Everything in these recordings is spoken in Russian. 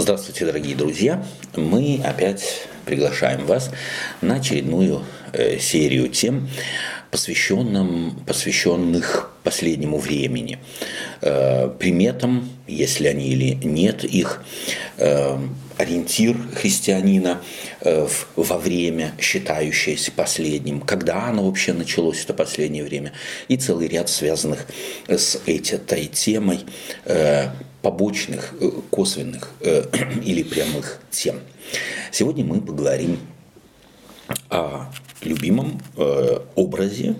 Здравствуйте, дорогие друзья! Мы опять приглашаем вас на очередную э, серию тем, посвященным, посвященных последнему времени, э, приметам, если они или нет их, э, ориентир христианина во время, считающееся последним, когда оно вообще началось, это последнее время, и целый ряд связанных с этой темой побочных, э, косвенных или прямых тем. Сегодня мы поговорим о любимом образе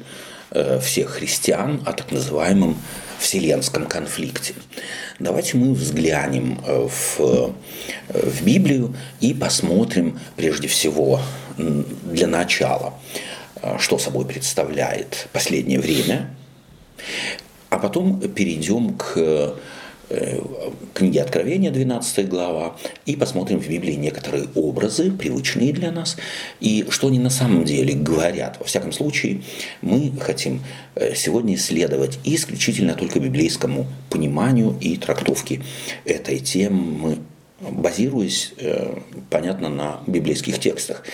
всех христиан, о так называемом вселенском конфликте. Давайте мы взглянем э, в, э, в Библию и посмотрим прежде всего для начала, э, что собой представляет последнее время, а потом перейдем к Э, книги Откровения, 12 глава, и посмотрим в Библии некоторые образы, привычные для нас, и что они на самом деле говорят. Во всяком случае, мы хотим э, сегодня исследовать исключительно только библейскому пониманию и трактовке этой темы, базируясь, э, понятно, на библейских текстах.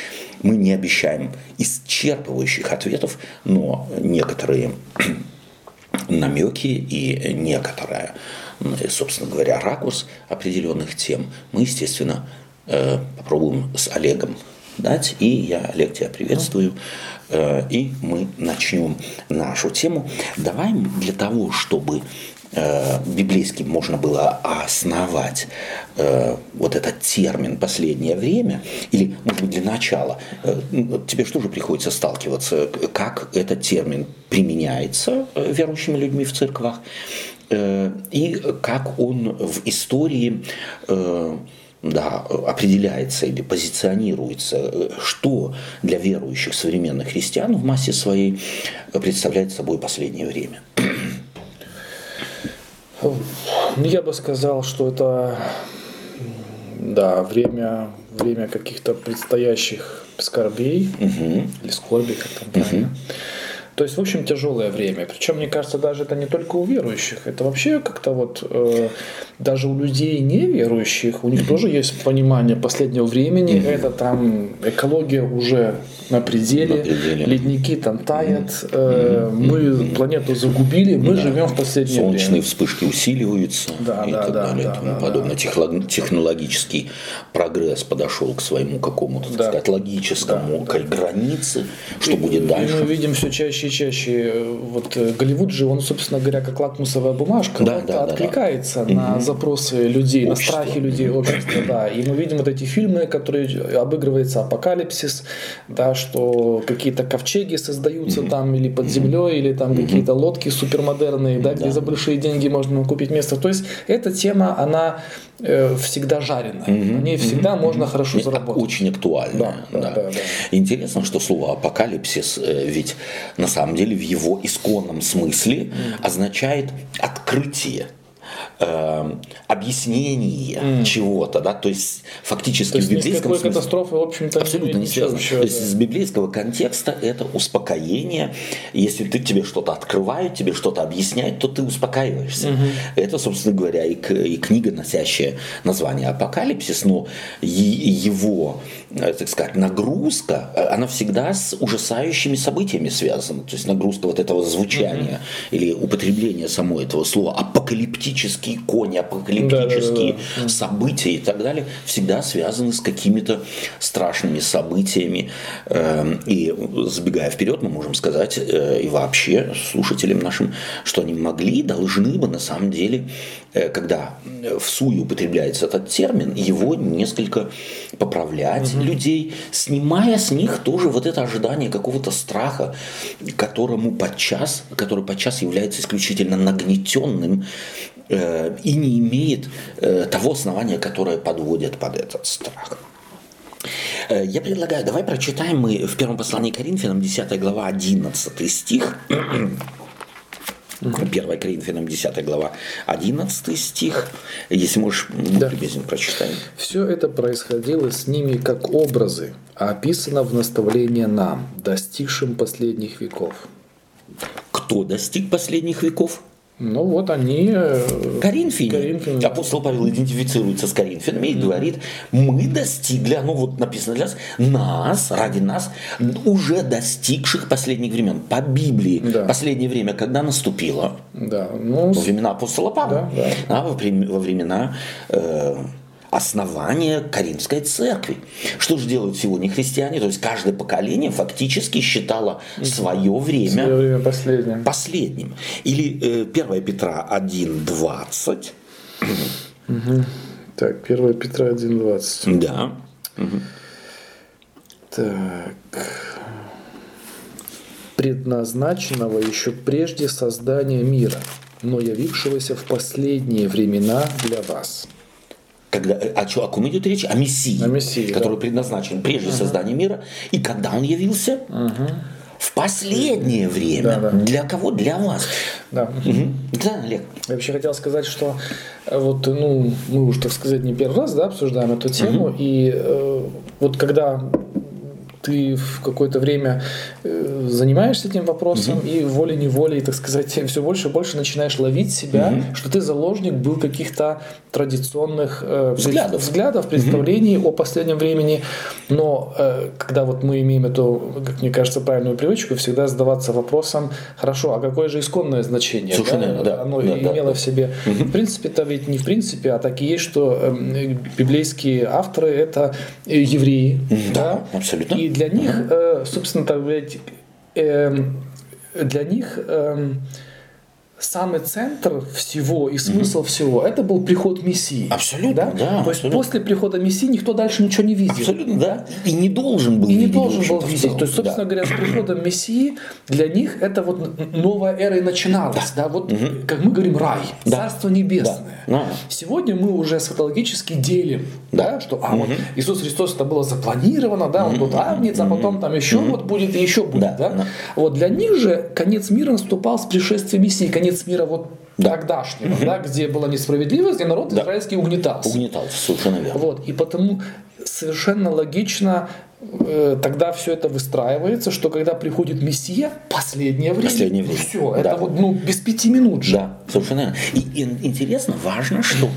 Мы не обещаем исчерпывающих ответов, но некоторые намеки и некоторая собственно говоря, ракурс определенных тем мы, естественно, э, попробуем с Олегом дать. И я, Олег, тебя приветствую. Э, и мы начнем нашу тему. Давай для того, чтобы э, библейским можно было основать вот этот термин «последнее время», или, может быть, для начала, тебе что же приходится сталкиваться, как этот термин применяется верующими людьми в церквах, Э, и как он в истории э, да, определяется или позиционируется, что для верующих современных христиан в массе своей представляет собой последнее время. Ну, я бы сказал, что это да, время, время каких-то предстоящих скорбей угу. или скорби, как там правильно. Угу. То есть, в общем, тяжелое время. Причем, мне кажется, даже это не только у верующих. Это вообще как-то вот э, даже у людей неверующих, у них тоже есть понимание последнего времени. Mm-hmm. Это там экология уже на пределе, на пределе. ледники там таят, mm-hmm. э, мы mm-hmm. планету загубили, мы да. живем в последнее Солнечные время. вспышки усиливаются да, и да, так да, далее да, и тому да, подобное. Да. Технологический прогресс подошел к своему какому-то, так да. сказать, логическому да, да. границе, что и, будет дальше. И мы видим все чаще чаще и чаще э, вот э, Голливуд же, он, собственно говоря, как лакмусовая бумажка, да, да, откликается да, на запросы людей, общество. на страхи людей, общества, да. И мы видим вот эти фильмы, которые обыгрывается апокалипсис, да, что какие-то ковчеги создаются там или под землей, или там какие-то лодки супермодерные, да, где за большие деньги можно купить место. То есть эта тема, она э, всегда жареная. Mm-hmm. На ней всегда mm-hmm. можно хорошо заработать. Очень актуально. Да, да, да. Да, да. Интересно, что слово апокалипсис ведь на самом деле в его исконном смысле означает открытие э, объяснение mm. чего-то, да, то есть фактически то есть в библейском смысле катастрофы, в общем-то, абсолютно не связано. Общего, то есть да. из библейского контекста это успокоение. Если ты тебе что-то открывают, тебе что-то объясняют, то ты успокаиваешься. Mm-hmm. Это, собственно говоря, и, и книга, носящая название Апокалипсис, но его, так сказать, нагрузка, э, она всегда с ужасающими событиями связана. То есть нагрузка вот этого звучания mm-hmm. или употребления самого этого слова апокалиптически апокалиптические кони, апокалиптические да, да, да. события и так далее всегда связаны с какими-то страшными событиями. Эм, и забегая вперед, мы можем сказать э, и вообще слушателям нашим, что они могли, должны бы на самом деле, э, когда в суе употребляется этот термин, его несколько поправлять. Людей, снимая с них тоже вот это ожидание какого-то страха, которому подчас, который подчас является исключительно нагнетенным Э, и не имеет э, того основания, которое подводит под этот страх. Э, я предлагаю, давай прочитаем мы в первом послании Коринфянам, 10 глава, 11 стих. 1 Коринфянам 10 глава 11 стих. Если можешь, да. любезно прочитаем. Все это происходило с ними как образы, а описано в наставлении нам, достигшим последних веков. Кто достиг последних веков? Ну вот они... э, Коринфяне. Коринфяне. Апостол Павел идентифицируется с Коринфянами и говорит, мы достигли, ну вот написано для нас, нас, ради нас, уже достигших последних времен. По Библии Да. последнее время, когда наступило? Да, ну, Во времена апостола Павла. Да, да. А во, врем- во времена э, основания Каримской церкви. Что же делают сегодня христиане? То есть каждое поколение фактически считало свое время свое время последнее. последним. Или э, 1 Петра 1.20. Так, 1 Петра 1.20. Да. Так. Предназначенного еще прежде создания мира, но явившегося в последние времена для вас. Когда, о, чё- о ком идет речь? О Мессии, О Мессии, который да. предназначен прежде создания мира. И когда он явился? В последнее время. Да, да. Для кого? Для вас. Да. Мгм. Да, Олег. Я вообще хотел сказать, что э, вот, ну, мы уже, так сказать, не первый раз да, обсуждаем эту тему, и э, вот когда ты в какое-то время э, занимаешься этим вопросом и волей-неволей, так сказать, все больше и больше начинаешь ловить себя, что ты заложник был каких-то традиционных э, Взглядов. взглядов, представлений о последнем времени. Но э, когда вот мы имеем эту, как мне кажется, правильную привычку, всегда задаваться вопросом, хорошо, а какое же исконное значение? Совершенно верно, да. Оно Да, да, имело да. в себе. В принципе-то ведь не в принципе, а так и есть, что эм, библейские авторы это э, евреи. да, абсолютно. И для них, э, собственно, так эм, для них эм, самый центр всего и смысл всего это был приход Мессии. Абсолютно, да, То есть абсолютно. после прихода Мессии никто дальше ничего не видел. Абсолютно, да. И не должен был И не должен был видеть. целом. То есть, собственно Да. говоря, с приходом Мессии для них это вот новая эра и начиналась. Да. вот, как мы говорим, рай, Да. царство небесное. Да. Да. Сегодня мы уже схотологически делим, да. Да. что а, вот Иисус Христос это было запланировано, да, он тут агнец, а потом там еще вот будет и еще будет. Да, Да. да. Вот для них же конец мира наступал с пришествием Мессии, конец мира вот тогдашнего, да, где была несправедливость, где народ израильский угнетался. Угнетался, совершенно верно. Вот, и потому совершенно логично э, тогда все это выстраивается, что когда приходит Мессия, последнее время, Последнее время. все, Да. это вот ну без пяти минут же. Да, совершенно верно. И, и интересно, важно, что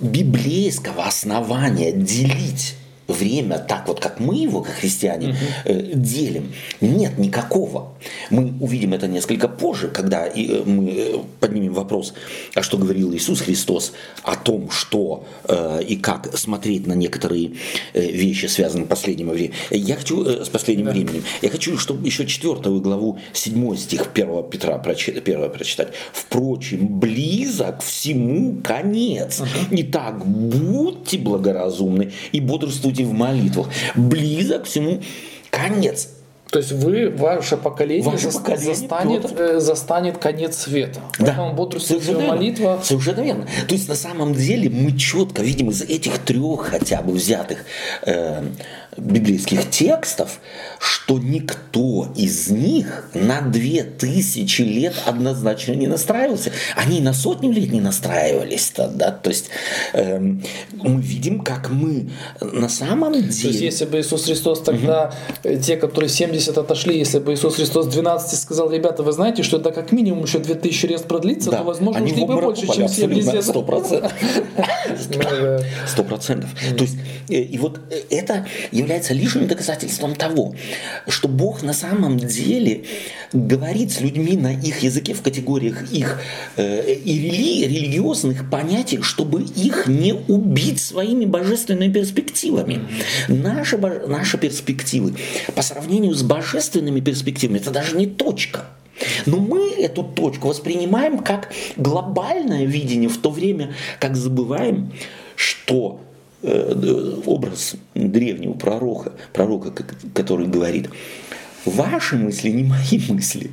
библейского основания делить время так вот, как мы его, как христиане, э, делим, нет никакого. Мы увидим это несколько позже, когда и, э, мы э, поднимем вопрос, а что говорил Иисус Христос о том, что э, и как смотреть на некоторые э, вещи, связанные с последним временем. Я хочу э, с последним временем. Я хочу, чтобы еще четвертую главу, седьмой стих 1 Петра прочи- первого прочитать. Впрочем, близок всему конец. Итак, будьте благоразумны и бодрствуйте в молитвах. Близок всему конец. То есть вы, ваше поколение, Ваше поколение, застанет, Петр. э, застанет конец света. Поэтому бодрствуйте Совершенно верно. молитва. Совершенно верно. То есть на самом деле мы четко видим из этих трех хотя бы взятых э, библейских текстов, что никто из них на две тысячи лет однозначно не настраивался. Они и на сотню лет не настраивались-то, да. То есть эм, мы видим, как мы на самом То есть, деле... если бы Иисус Христос тогда, э, те, которые 70 отошли, если бы Иисус Христос 12 сказал, ребята, вы знаете, что это как минимум еще 2000 лет продлится, Да, то, возможно, они ушли бы больше, чем абсолютно, 70. сто процентов. Сто процентов. То есть, э, и вот э, это является лишним доказательством того, что Бог на самом деле говорит с людьми на их языке в категориях их э, и рели- религиозных понятий, чтобы их не убить своими божественными перспективами. Наши, наши перспективы по сравнению с божественными перспективами это даже не точка. Но мы эту точку воспринимаем как глобальное видение, в то время как забываем, что образ древнего пророка, пророка, который говорит, ваши мысли не мои мысли,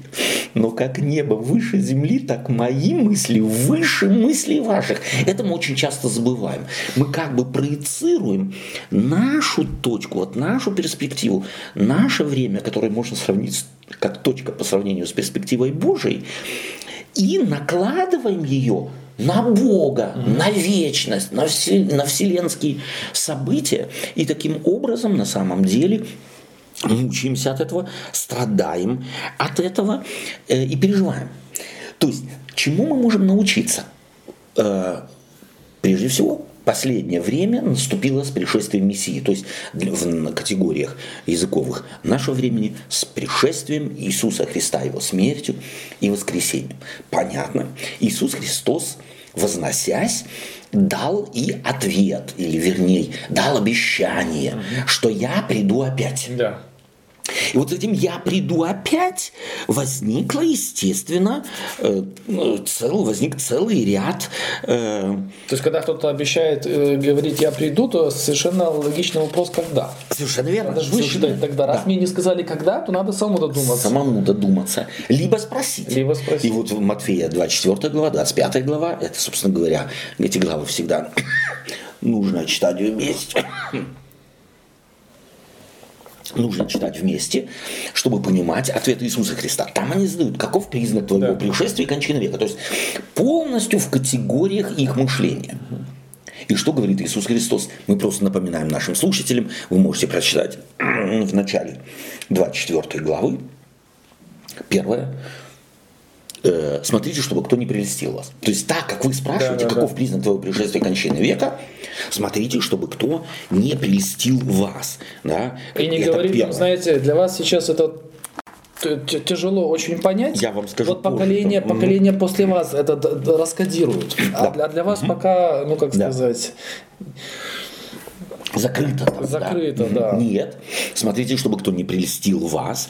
но как небо выше земли, так мои мысли выше мыслей ваших. Это мы очень часто забываем. Мы как бы проецируем нашу точку, вот нашу перспективу, наше время, которое можно сравнить как точка по сравнению с перспективой Божией, и накладываем ее на Бога, на вечность, на, все- на вселенские события. И таким образом, на самом деле, мучаемся от этого, страдаем от этого э, и переживаем. То есть чему мы можем научиться? Э, прежде всего, последнее время наступило с пришествием Мессии, то есть в категориях языковых нашего времени с пришествием Иисуса Христа, Его смертью и воскресением. Понятно, Иисус Христос, возносясь, дал и ответ, или вернее, дал обещание, что я приду опять. Да. И вот этим «я приду опять» возникло, естественно, э, ну, цел, возник целый ряд... Э... То есть, когда кто-то обещает э, говорить «я приду», то совершенно логичный вопрос «когда?». Совершенно верно. Надо же высчитать тогда. Раз да. мне не сказали «когда», то надо самому додуматься. Самому додуматься. Либо спросить. Либо спросить. И вот в Матфея 24 глава, 25 глава, это, собственно говоря, эти главы всегда нужно читать вместе нужно читать вместе, чтобы понимать ответ Иисуса Христа. Там они задают, каков признак твоего да. пришествия и кончины века. То есть полностью в категориях их мышления. И что говорит Иисус Христос? Мы просто напоминаем нашим слушателям, вы можете прочитать в начале 24 главы, первое, э, смотрите, чтобы кто не прелестил вас. То есть так, как вы спрашиваете, да, да, каков да. признак твоего пришествия кончины века, смотрите, чтобы кто не прелестил вас. Да? И не это говорим, знаете, для вас сейчас это тяжело очень понять. Я вам скажу. Вот поколение, позже. поколение mm-hmm. после вас это раскодируют. А да. для, для вас mm-hmm. пока, ну как да. сказать Закрыто. Там, Закрыто, да. да. Нет. Смотрите, чтобы кто не прелестил вас.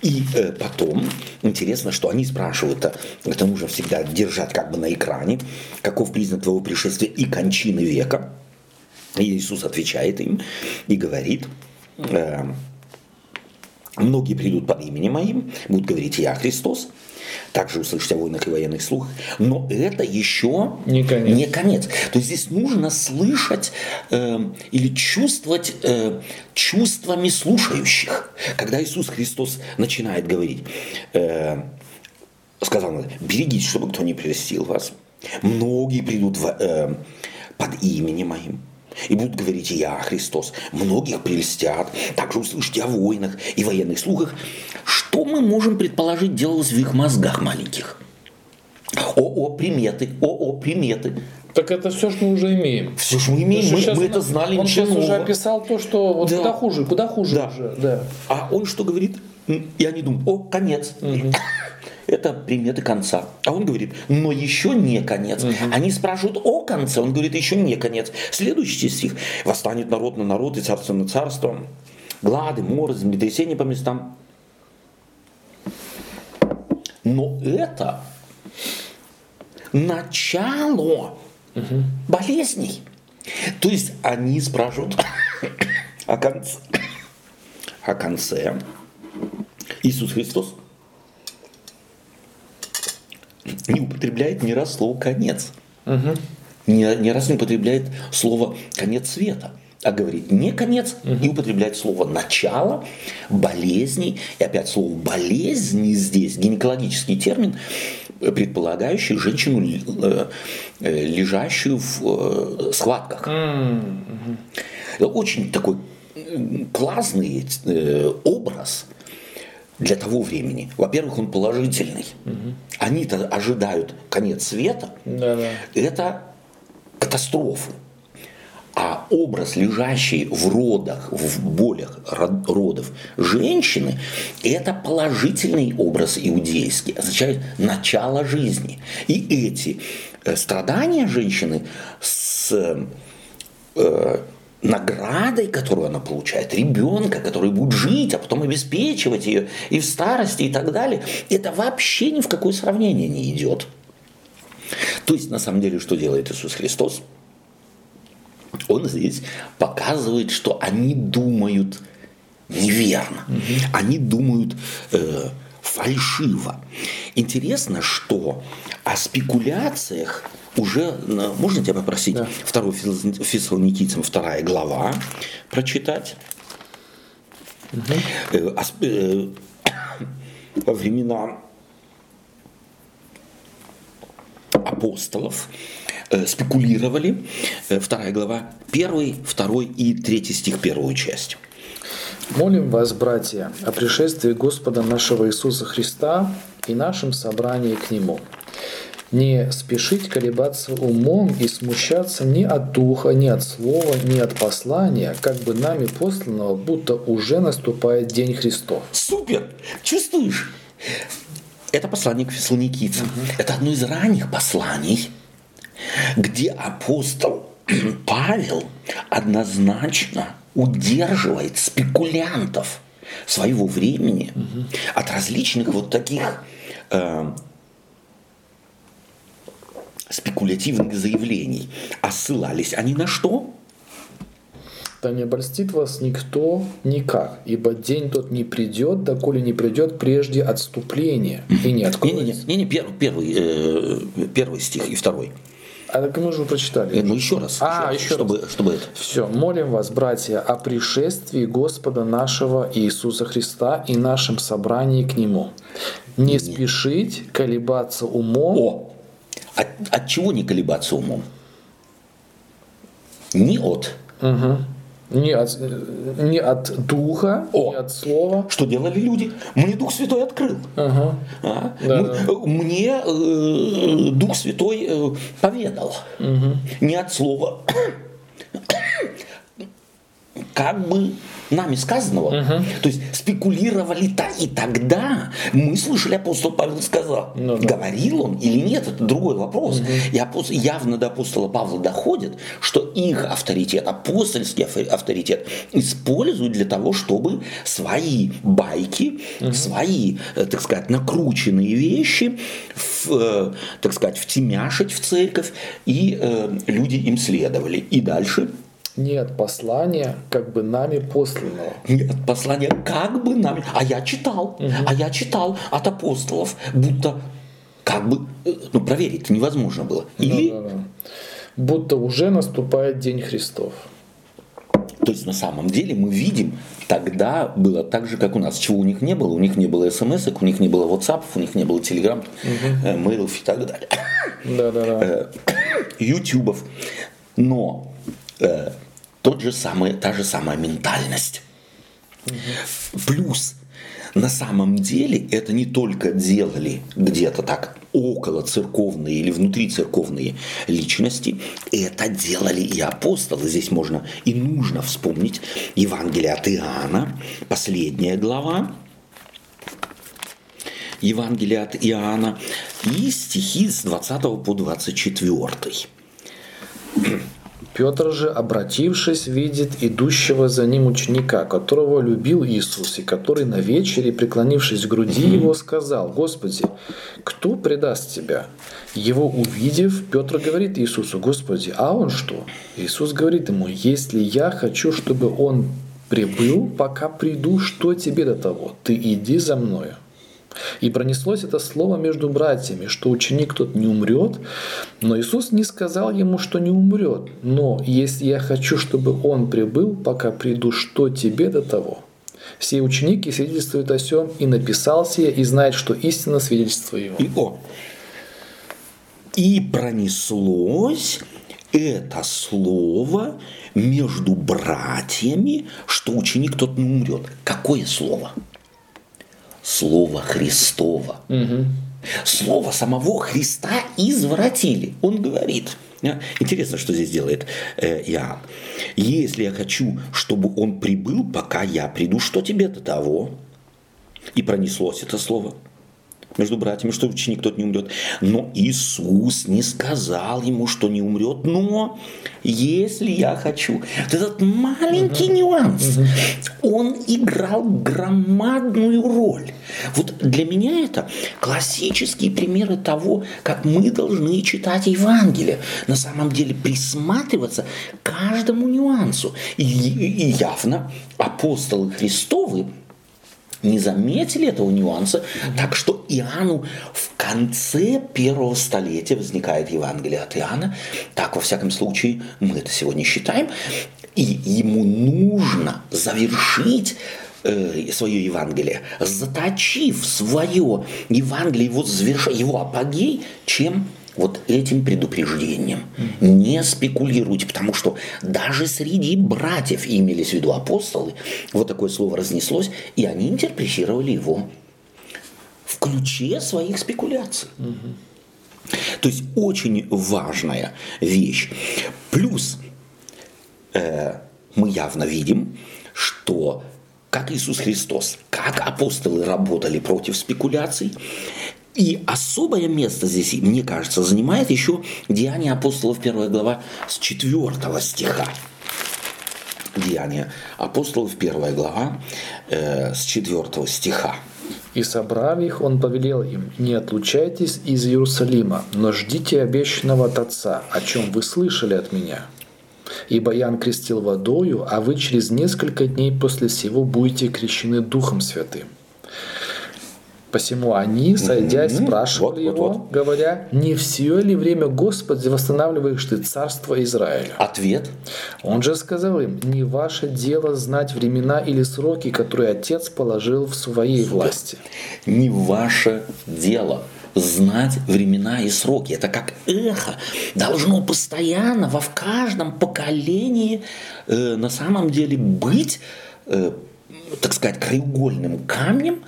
И э, потом, интересно, что они спрашивают, это, это нужно всегда держать как бы на экране, каков признак твоего пришествия и кончины века. И Иисус отвечает им и говорит, э, многие придут под именем моим, будут говорить «Я Христос», также услышите о войнах и военных слухах. Но это еще не конец. Не конец. То есть здесь нужно слышать э, или чувствовать э, чувствами слушающих. Когда Иисус Христос начинает говорить, э, сказал, берегитесь, чтобы кто не прелестил вас. Многие придут в, э, под именем моим и будут говорить «Я Христос». Многих прельстят. Также услышите о войнах и военных слухах. Что мы можем предположить делалось в их мозгах маленьких? О-о, приметы, о-о, приметы. Так это все, что мы уже имеем. Все, что мы имеем, мы, мы это знали. Он сейчас уже описал то, что вот да. куда хуже, куда хуже да. уже. Да. А он что говорит? Я не думаю, о, конец. Угу. Это приметы конца. А он говорит, но еще не конец. Угу. Они спрашивают о конце, он говорит, еще не конец. Следующий стих. Восстанет народ на народ и царство на царство. Глады, моры, землетрясения по местам. Но это начало угу. болезней. То есть они спрашивают о конце. О конце. Иисус Христос не употребляет ни раз слово «конец». Угу. Ни, ни раз не употребляет слово «конец света» а говорит не конец угу. и употребляет слово начало болезней. И опять слово болезни здесь, гинекологический термин, предполагающий женщину, э, э, лежащую в э, схватках. Угу. Очень такой классный образ для того времени. Во-первых, он положительный. Угу. Они-то ожидают конец света. Да-да. Это катастрофы. А образ, лежащий в родах, в болях родов женщины, это положительный образ иудейский, означает начало жизни. И эти э, страдания женщины с э, наградой, которую она получает, ребенка, который будет жить, а потом обеспечивать ее и в старости и так далее, это вообще ни в какое сравнение не идет. То есть, на самом деле, что делает Иисус Христос? Он здесь показывает, что они думают неверно, угу. они думают э, фальшиво. Интересно, что о спекуляциях уже, можно тебя попросить, да. второй Фессалоникийцам, вторая глава прочитать. Угу. Во времена апостолов э, спекулировали. Вторая глава, первый, второй и третий стих, первую часть. Молим вас, братья, о пришествии Господа нашего Иисуса Христа и нашем собрании к Нему. Не спешить колебаться умом и смущаться ни от духа, ни от слова, ни от послания, как бы нами посланного, будто уже наступает День Христов. Супер! Чувствуешь? Это послание к фессалоникийцам. Угу. Это одно из ранних посланий, где апостол Павел однозначно удерживает спекулянтов своего времени угу. от различных вот таких э, спекулятивных заявлений. А ссылались они на что? Да не обольстит вас никто никак, ибо день тот не придет, доколе не придет прежде отступления и не откроется. Не-не-не, не, не, первый, первый, э, первый стих и второй. А так мы уже прочитали. Э, ну еще раз. А, еще, еще чтобы, раз. чтобы это. Все, молим вас, братья, о пришествии Господа нашего Иисуса Христа и нашем собрании к Нему. Не, не. спешить колебаться умом. О, от, от чего не колебаться умом? Не от. Угу. Не от, не от духа, О, не от слова. Что делали люди? Мне Дух Святой открыл. Ага. А? Да, да. Мне э, Дух Святой э, поведал. Угу. Не от слова. Как бы нами сказанного. Угу. То есть спекулировали-то и тогда. Мы слышали, апостол Павел сказал. Ну, да. Говорил он или нет, это другой вопрос. Угу. И апостол, явно до апостола Павла доходит, что их авторитет, апостольский авторитет используют для того, чтобы свои байки, угу. свои, э, так сказать, накрученные вещи, в, э, так сказать, втемяшить в церковь, и э, люди им следовали. И дальше нет послания, как бы нами посланного. Нет послания, как бы нами. А я читал, угу. а я читал от апостолов, будто как бы, ну, проверить невозможно было. Или... Да, да, да. Будто уже наступает День Христов. То есть на самом деле мы видим, тогда было так же, как у нас. Чего у них не было? У них не было смс, у них не было WhatsApp, у них не было Telegram, угу. мейлов и так далее. Да, да, да. Ютубов. Но э, тот же самый, та же самая ментальность. Угу. Плюс на самом деле это не только делали где-то так около церковные или внутри церковные личности, это делали и апостолы. Здесь можно и нужно вспомнить Евангелие от Иоанна, последняя глава, Евангелие от Иоанна и стихи с 20 по 24. Петр же, обратившись, видит идущего за ним ученика, которого любил Иисус, и который на вечере, преклонившись к груди его, сказал, «Господи, кто предаст тебя?» Его увидев, Петр говорит Иисусу, «Господи, а он что?» Иисус говорит ему, «Если я хочу, чтобы он прибыл, пока приду, что тебе до того? Ты иди за мною». И пронеслось это слово между братьями, что ученик тот не умрет, но Иисус не сказал ему, что не умрет. Но если я хочу, чтобы он прибыл, пока приду, что тебе до того? Все ученики свидетельствуют о сем, и написал сие, и знает, что истина свидетельство его. И, о, и пронеслось это слово между братьями, что ученик тот не умрет. Какое слово? Слово Христово. Угу. Слово самого Христа извратили. Он говорит. Интересно, что здесь делает э, Иоанн. Если я хочу, чтобы он прибыл, пока я приду, что тебе до того? И пронеслось это слово между братьями, что ученик тот не умрет. Но Иисус не сказал ему, что не умрет. Но если я хочу, вот этот маленький uh нюанс, uh он играл громадную роль. Вот для меня это классические примеры того, как мы должны читать Евангелие. На самом деле присматриваться к каждому нюансу. И, и явно апостолы Христовы не заметили этого нюанса, так что Иоанну в конце первого столетия возникает Евангелие от Иоанна, так во всяком случае мы это сегодня считаем, и ему нужно завершить э, свое Евангелие, заточив свое Евангелие, его, заверш... его апогей, чем вот этим предупреждением. Не спекулируйте, потому что даже среди братьев имелись в виду апостолы, вот такое слово разнеслось, и они интерпретировали его в ключе своих спекуляций. То есть очень важная вещь. Плюс э, мы явно видим, что как Иисус Христос, как апостолы работали против спекуляций, и особое место здесь, мне кажется, занимает еще Деяния апостолов, первая глава, с 4 стиха. Деяния апостолов, первая глава, э, с 4 стиха. И собрав их, он повелел им, не отлучайтесь из Иерусалима, но ждите обещанного от Отца, о чем вы слышали от меня. Ибо Ян крестил водою, а вы через несколько дней после всего будете крещены Духом Святым. Посему они, сойдясь, спрашивали вот, его, вот, вот. говоря, не все ли время, Господи, восстанавливаешь ты царство Израиля? Ответ. Он же сказал им, не ваше дело знать времена или сроки, которые Отец положил в своей власти. Не ваше дело знать времена и сроки. Это как эхо должно постоянно во в каждом поколении э, на самом деле быть, э, так сказать, краеугольным камнем,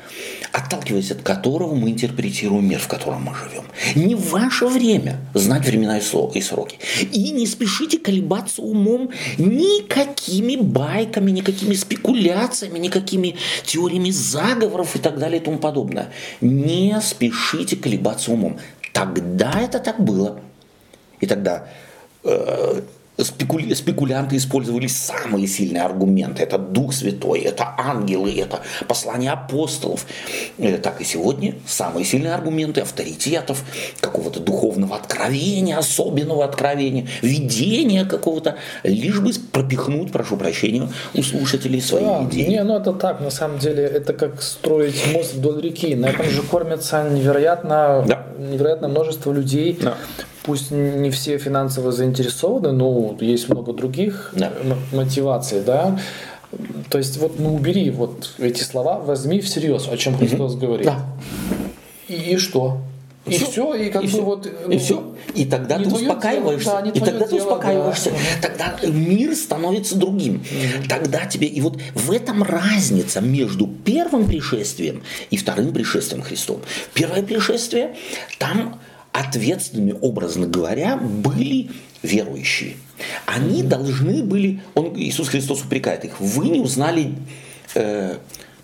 отталкиваясь от которого мы интерпретируем мир, в котором мы живем. Не ваше время знать времена и сроки. И не спешите колебаться умом никакими байками, никакими спекуляциями, никакими теориями заговоров и так далее и тому подобное. Не спешите колебаться умом. Тогда это так было. И тогда э, спекули... спекулянты использовали самые сильные аргументы. Это Дух Святой, это ангелы, это послание апостолов. И так и сегодня самые сильные аргументы авторитетов, какого-то духовного откровения, особенного откровения, видения какого-то, лишь бы пропихнуть, прошу прощения, у слушателей свои да, идеи. Не, ну это так, на самом деле, это как строить мост вдоль реки. На этом же кормятся невероятно, да. невероятное множество людей. Да пусть не все финансово заинтересованы, но есть много других да. мотиваций, да. То есть вот ну убери вот эти слова, возьми всерьез, о чем Христос угу. говорит. Да. И, и что? И все, все и как и бы все. вот ну, и все. И тогда ты успокаиваешься. Дело, да, и тогда дело, ты успокаиваешься. Да. Тогда мир становится другим. Угу. Тогда тебе и вот в этом разница между первым пришествием и вторым пришествием Христом. Первое пришествие там ответственными, образно говоря, были верующие. Они должны были, он, Иисус Христос упрекает их, вы не узнали э,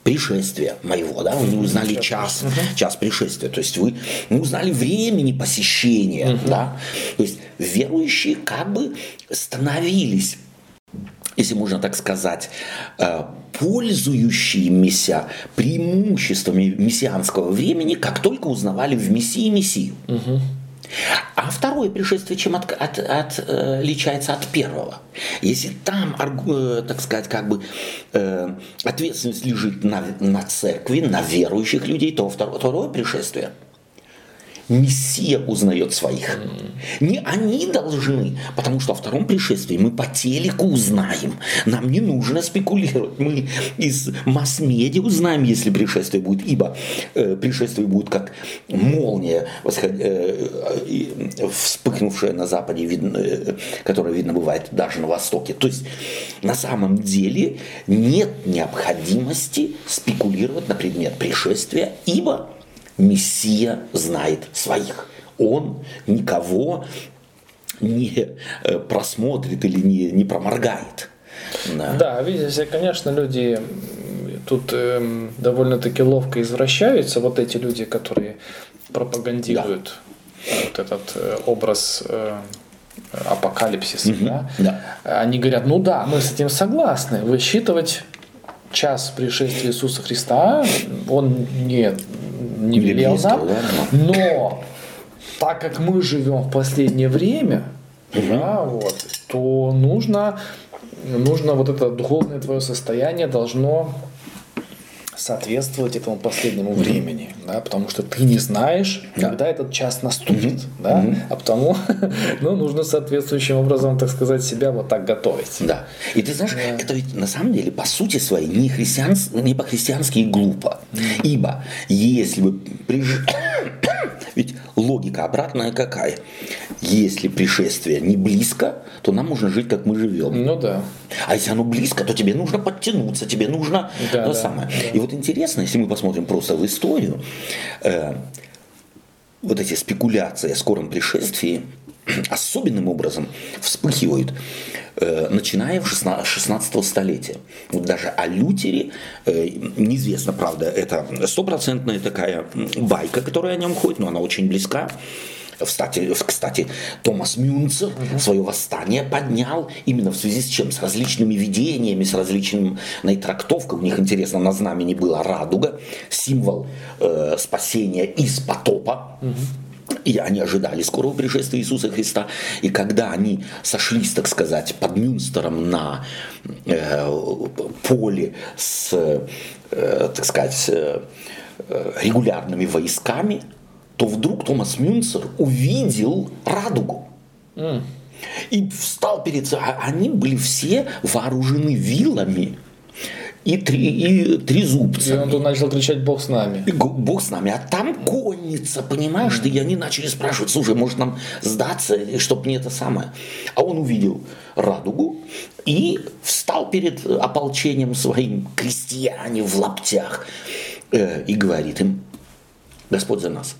пришествия моего, да, вы не узнали час, час пришествия, то есть вы не узнали времени посещения, да, то есть верующие как бы становились если можно так сказать, э, пользующиеся преимуществами мессианского времени, как только узнавали в Мессии Мессию. Угу. А второе пришествие чем от, от, от, э, отличается от первого? Если там, э, так сказать, как бы ответственность лежит на, на церкви, на верующих людей, то второе, второе пришествие – Мессия узнает своих. Не они должны, потому что во втором пришествии мы по телеку узнаем. Нам не нужно спекулировать. Мы из масс-медиа узнаем, если пришествие будет, ибо э, пришествие будет как молния, восход... э, э, вспыхнувшая на западе, видно, э, которая видно бывает даже на востоке. То есть на самом деле нет необходимости спекулировать на предмет пришествия, ибо Мессия знает своих. Он никого не э, просмотрит или не, не проморгает. Да. да, видите, конечно, люди тут э, довольно-таки ловко извращаются, вот эти люди, которые пропагандируют да. вот этот э, образ э, апокалипсиса, угу, да? да. Они говорят, ну да, мы с этим согласны, высчитывать час пришествия Иисуса Христа, он не не велел нам. Но так как мы живем в последнее время, угу. да, вот, то нужно, нужно вот это духовное твое состояние должно соответствовать этому последнему времени, да, потому что ты не знаешь, да. когда этот час наступит, mm-hmm. да, mm-hmm. а потому ну, нужно соответствующим образом, так сказать, себя вот так готовить. Да. И ты знаешь, да. это ведь на самом деле по сути своей не, христианс... не по-христиански глупо, mm-hmm. ибо если бы приж... ведь логика обратная какая? Если пришествие не близко, то нам нужно жить, как мы живем. Ну да. А если оно близко, то тебе нужно подтянуться, тебе нужно да, то да, самое. Да. И вот интересно, если мы посмотрим просто в историю, э, вот эти спекуляции о скором пришествии особенным образом вспыхивают, начиная в 16 столетия. Вот даже о Лютере э, неизвестно, правда, это стопроцентная такая байка, которая о нем ходит, но она очень близка. Кстати, кстати Томас Мюнцер угу. свое восстание поднял именно в связи с чем? С различными видениями, с различными трактовкой. У них, интересно, на знамени была радуга, символ э, спасения из потопа. Угу. И они ожидали скорого пришествия Иисуса Христа. И когда они сошлись, так сказать, под Мюнстером на э, поле с, э, так сказать, э, регулярными войсками, то вдруг Томас Мюнцер увидел радугу. Mm. И встал перед... А они были все вооружены вилами и, три, и трезубцами. И он тут начал кричать «Бог с нами». И, Бог с нами. А там конница, понимаешь ты? И они начали спрашивать, слушай, может нам сдаться, чтобы не это самое. А он увидел радугу и встал перед ополчением своим, крестьяне в лаптях, э, и говорит им, Господь за нас.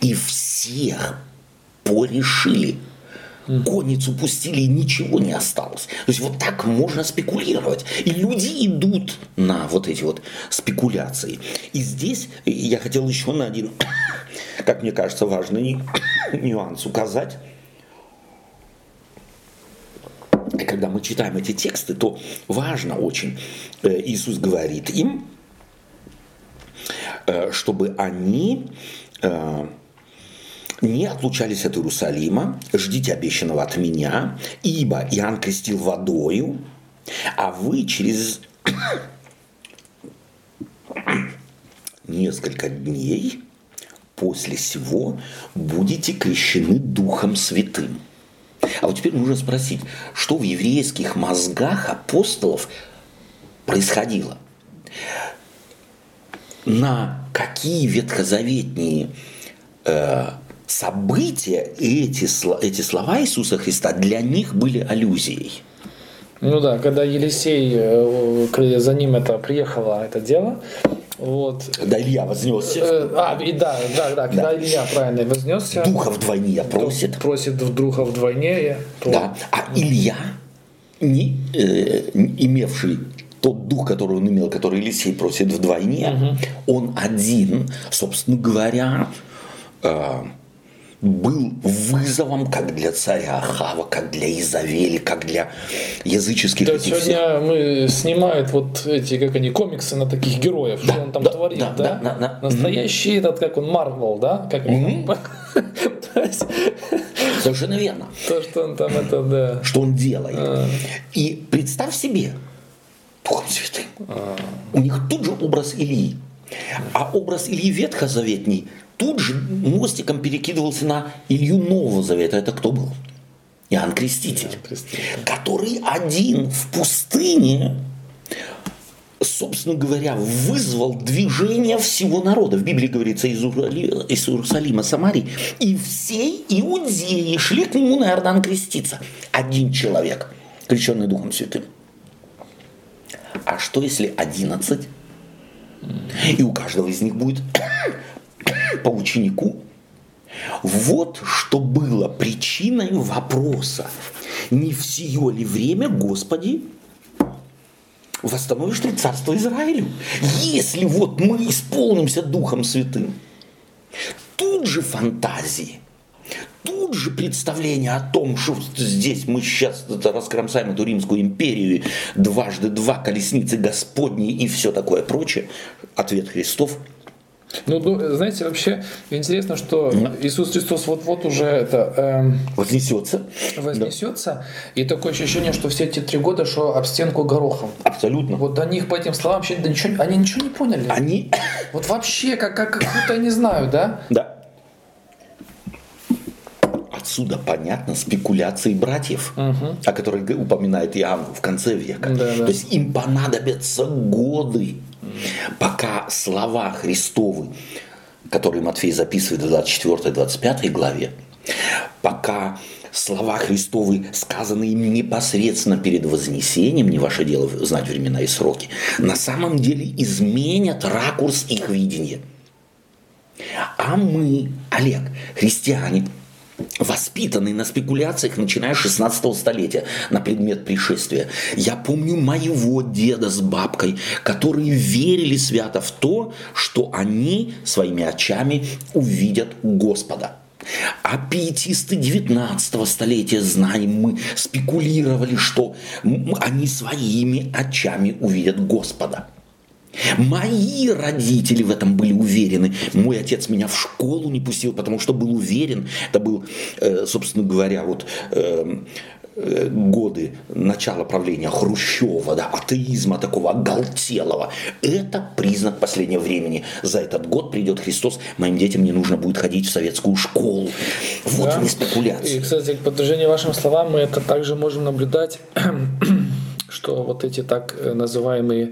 И всех порешили – конницу пустили и ничего не осталось. То есть вот так можно спекулировать. И люди идут на вот эти вот спекуляции. И здесь я хотел еще на один, как мне кажется, важный нюанс указать. Когда мы читаем эти тексты, то важно очень, э, Иисус говорит им, э, чтобы они э, не отлучались от Иерусалима, ждите обещанного от меня, ибо Иоанн крестил водою, а вы через несколько дней после сего будете крещены Духом Святым. А вот теперь нужно спросить, что в еврейских мозгах апостолов происходило? На какие ветхозаветные э, события и эти, эти слова Иисуса Христа для них были аллюзией. Ну да, когда Елисей, э, за ним это приехало это дело, вот. Когда Илья вознесся. Э, а, и да, да, да, когда да. Илья правильно вознесся. Духа вдвойне просит. Просит духа вдвойне. Да, а Илья, не, э, имевший тот дух, который он имел, который Елисей просит вдвойне, угу. он один, собственно говоря, э, был вызовом как для царя Ахава, как для Изавели, как для языческих да, этих сегодня всех. мы снимают вот эти, как они, комиксы на таких героев, да, что он там да, творит, да? да, да, да Настоящий mm-hmm. этот, как он, Марвел, да? Как mm-hmm. Совершенно верно. То, что он там это, да. Что он делает. А. И представь себе, Духом Святым. А. У них тут же образ Ильи. А образ Ильи ветхозаветний тут же мостиком перекидывался на Илью Нового Завета. Это кто был? Иоанн Креститель, Иоанн Креститель. который один в пустыне, собственно говоря, вызвал движение всего народа. В Библии говорится из, из Иерусалима, Самарии. И всей Иудеи шли к нему на Иордан креститься. Один человек, крещенный Духом Святым. А что если одиннадцать? И у каждого из них будет по ученику. Вот что было причиной вопроса. Не в сие ли время, Господи, восстановишь ли царство Израилю? Если вот мы исполнимся Духом Святым, тут же фантазии, тут же представление о том, что здесь мы сейчас раскромсаем эту Римскую империю, дважды два колесницы Господней и все такое прочее. Ответ Христов – ну, ну, знаете, вообще интересно, что Иисус Христос вот-вот уже это... Эм, вознесется. Вознесется. Да. И такое ощущение, что все эти три года шел об стенку горохом. Абсолютно. Вот до них по этим словам вообще да ничего, они ничего не поняли. Они... Вот вообще, как, как, как будто не знаю, да? Да. Отсюда понятно спекуляции братьев, угу. о которых упоминает Иоанн в конце века. Да, да. То есть им понадобятся годы Пока слова Христовы, которые Матфей записывает в 24-25 главе, пока слова Христовы, сказаны им непосредственно перед Вознесением, не ваше дело знать времена и сроки, на самом деле изменят ракурс их видения. А мы, Олег, христиане, воспитанный на спекуляциях, начиная с 16 столетия на предмет пришествия. Я помню моего деда с бабкой, которые верили свято в то, что они своими очами увидят Господа. А пиетисты 19 столетия, знаем мы, спекулировали, что они своими очами увидят Господа. Мои родители в этом были уверены. Мой отец меня в школу не пустил, потому что был уверен. Это был, э, собственно говоря, вот эм, э, годы начала правления Хрущева, да, атеизма такого оголтелого. Это признак последнего времени. За этот год придет Христос, моим детям не нужно будет ходить в советскую школу. Вот да. не спекуляция. И, кстати, к подтверждению вашим словам, мы это также можем наблюдать что вот эти так э, называемые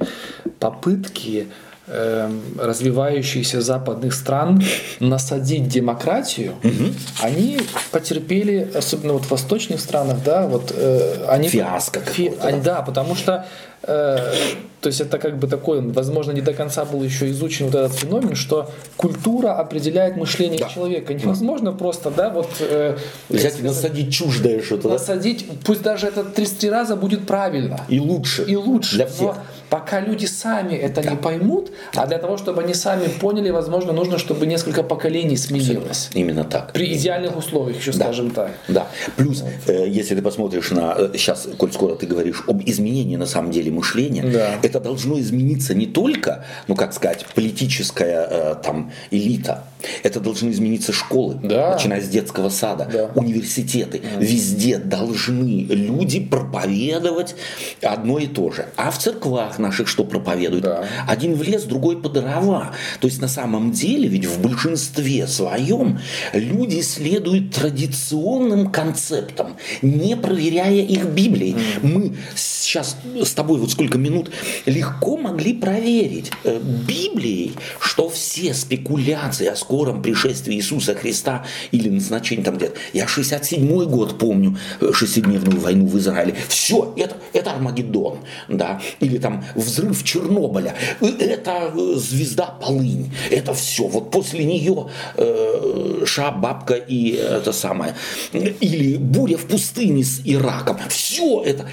попытки эм, развивающихся западных стран насадить демократию, угу. они потерпели, особенно вот в восточных странах, да, вот э, они фиаско, фи, они, да, потому что э, то есть это как бы такой, возможно, не до конца был еще изучен вот этот феномен, что культура определяет мышление да. человека. Невозможно да. просто, да, вот... Э, Взять и насадить чуждое что-то. Насадить, да? пусть даже это 33 раза будет правильно. И лучше. И лучше. Для всех. Но пока люди сами это да. не поймут, а для того, чтобы они сами поняли, возможно, нужно, чтобы несколько поколений сменилось. Именно так. При идеальных условиях, еще да. скажем так. Да. Плюс, э, если ты посмотришь на... Э, сейчас, коль скоро ты говоришь об изменении на самом деле мышления, да это должно измениться не только, ну как сказать, политическая э, там элита, это должны измениться школы, да. начиная с детского сада, да. университеты. Да. Везде должны люди проповедовать одно и то же. А в церквах наших что проповедуют? Да. Один в лес, другой по дрова. То есть на самом деле, ведь в большинстве своем люди следуют традиционным концептам, не проверяя их Библией. Mm. Мы сейчас с тобой вот сколько минут легко могли проверить э, Библией, что все спекуляции о скором пришествии Иисуса Христа или назначении там где-то. Я 67 год помню, э, шестидневную войну в Израиле. Все, это, это Армагеддон, да, или там взрыв Чернобыля, э, это звезда Полынь, это все. Вот после нее э, Ша, бабка и это самое. Или буря в пустыне с Ираком. Все это.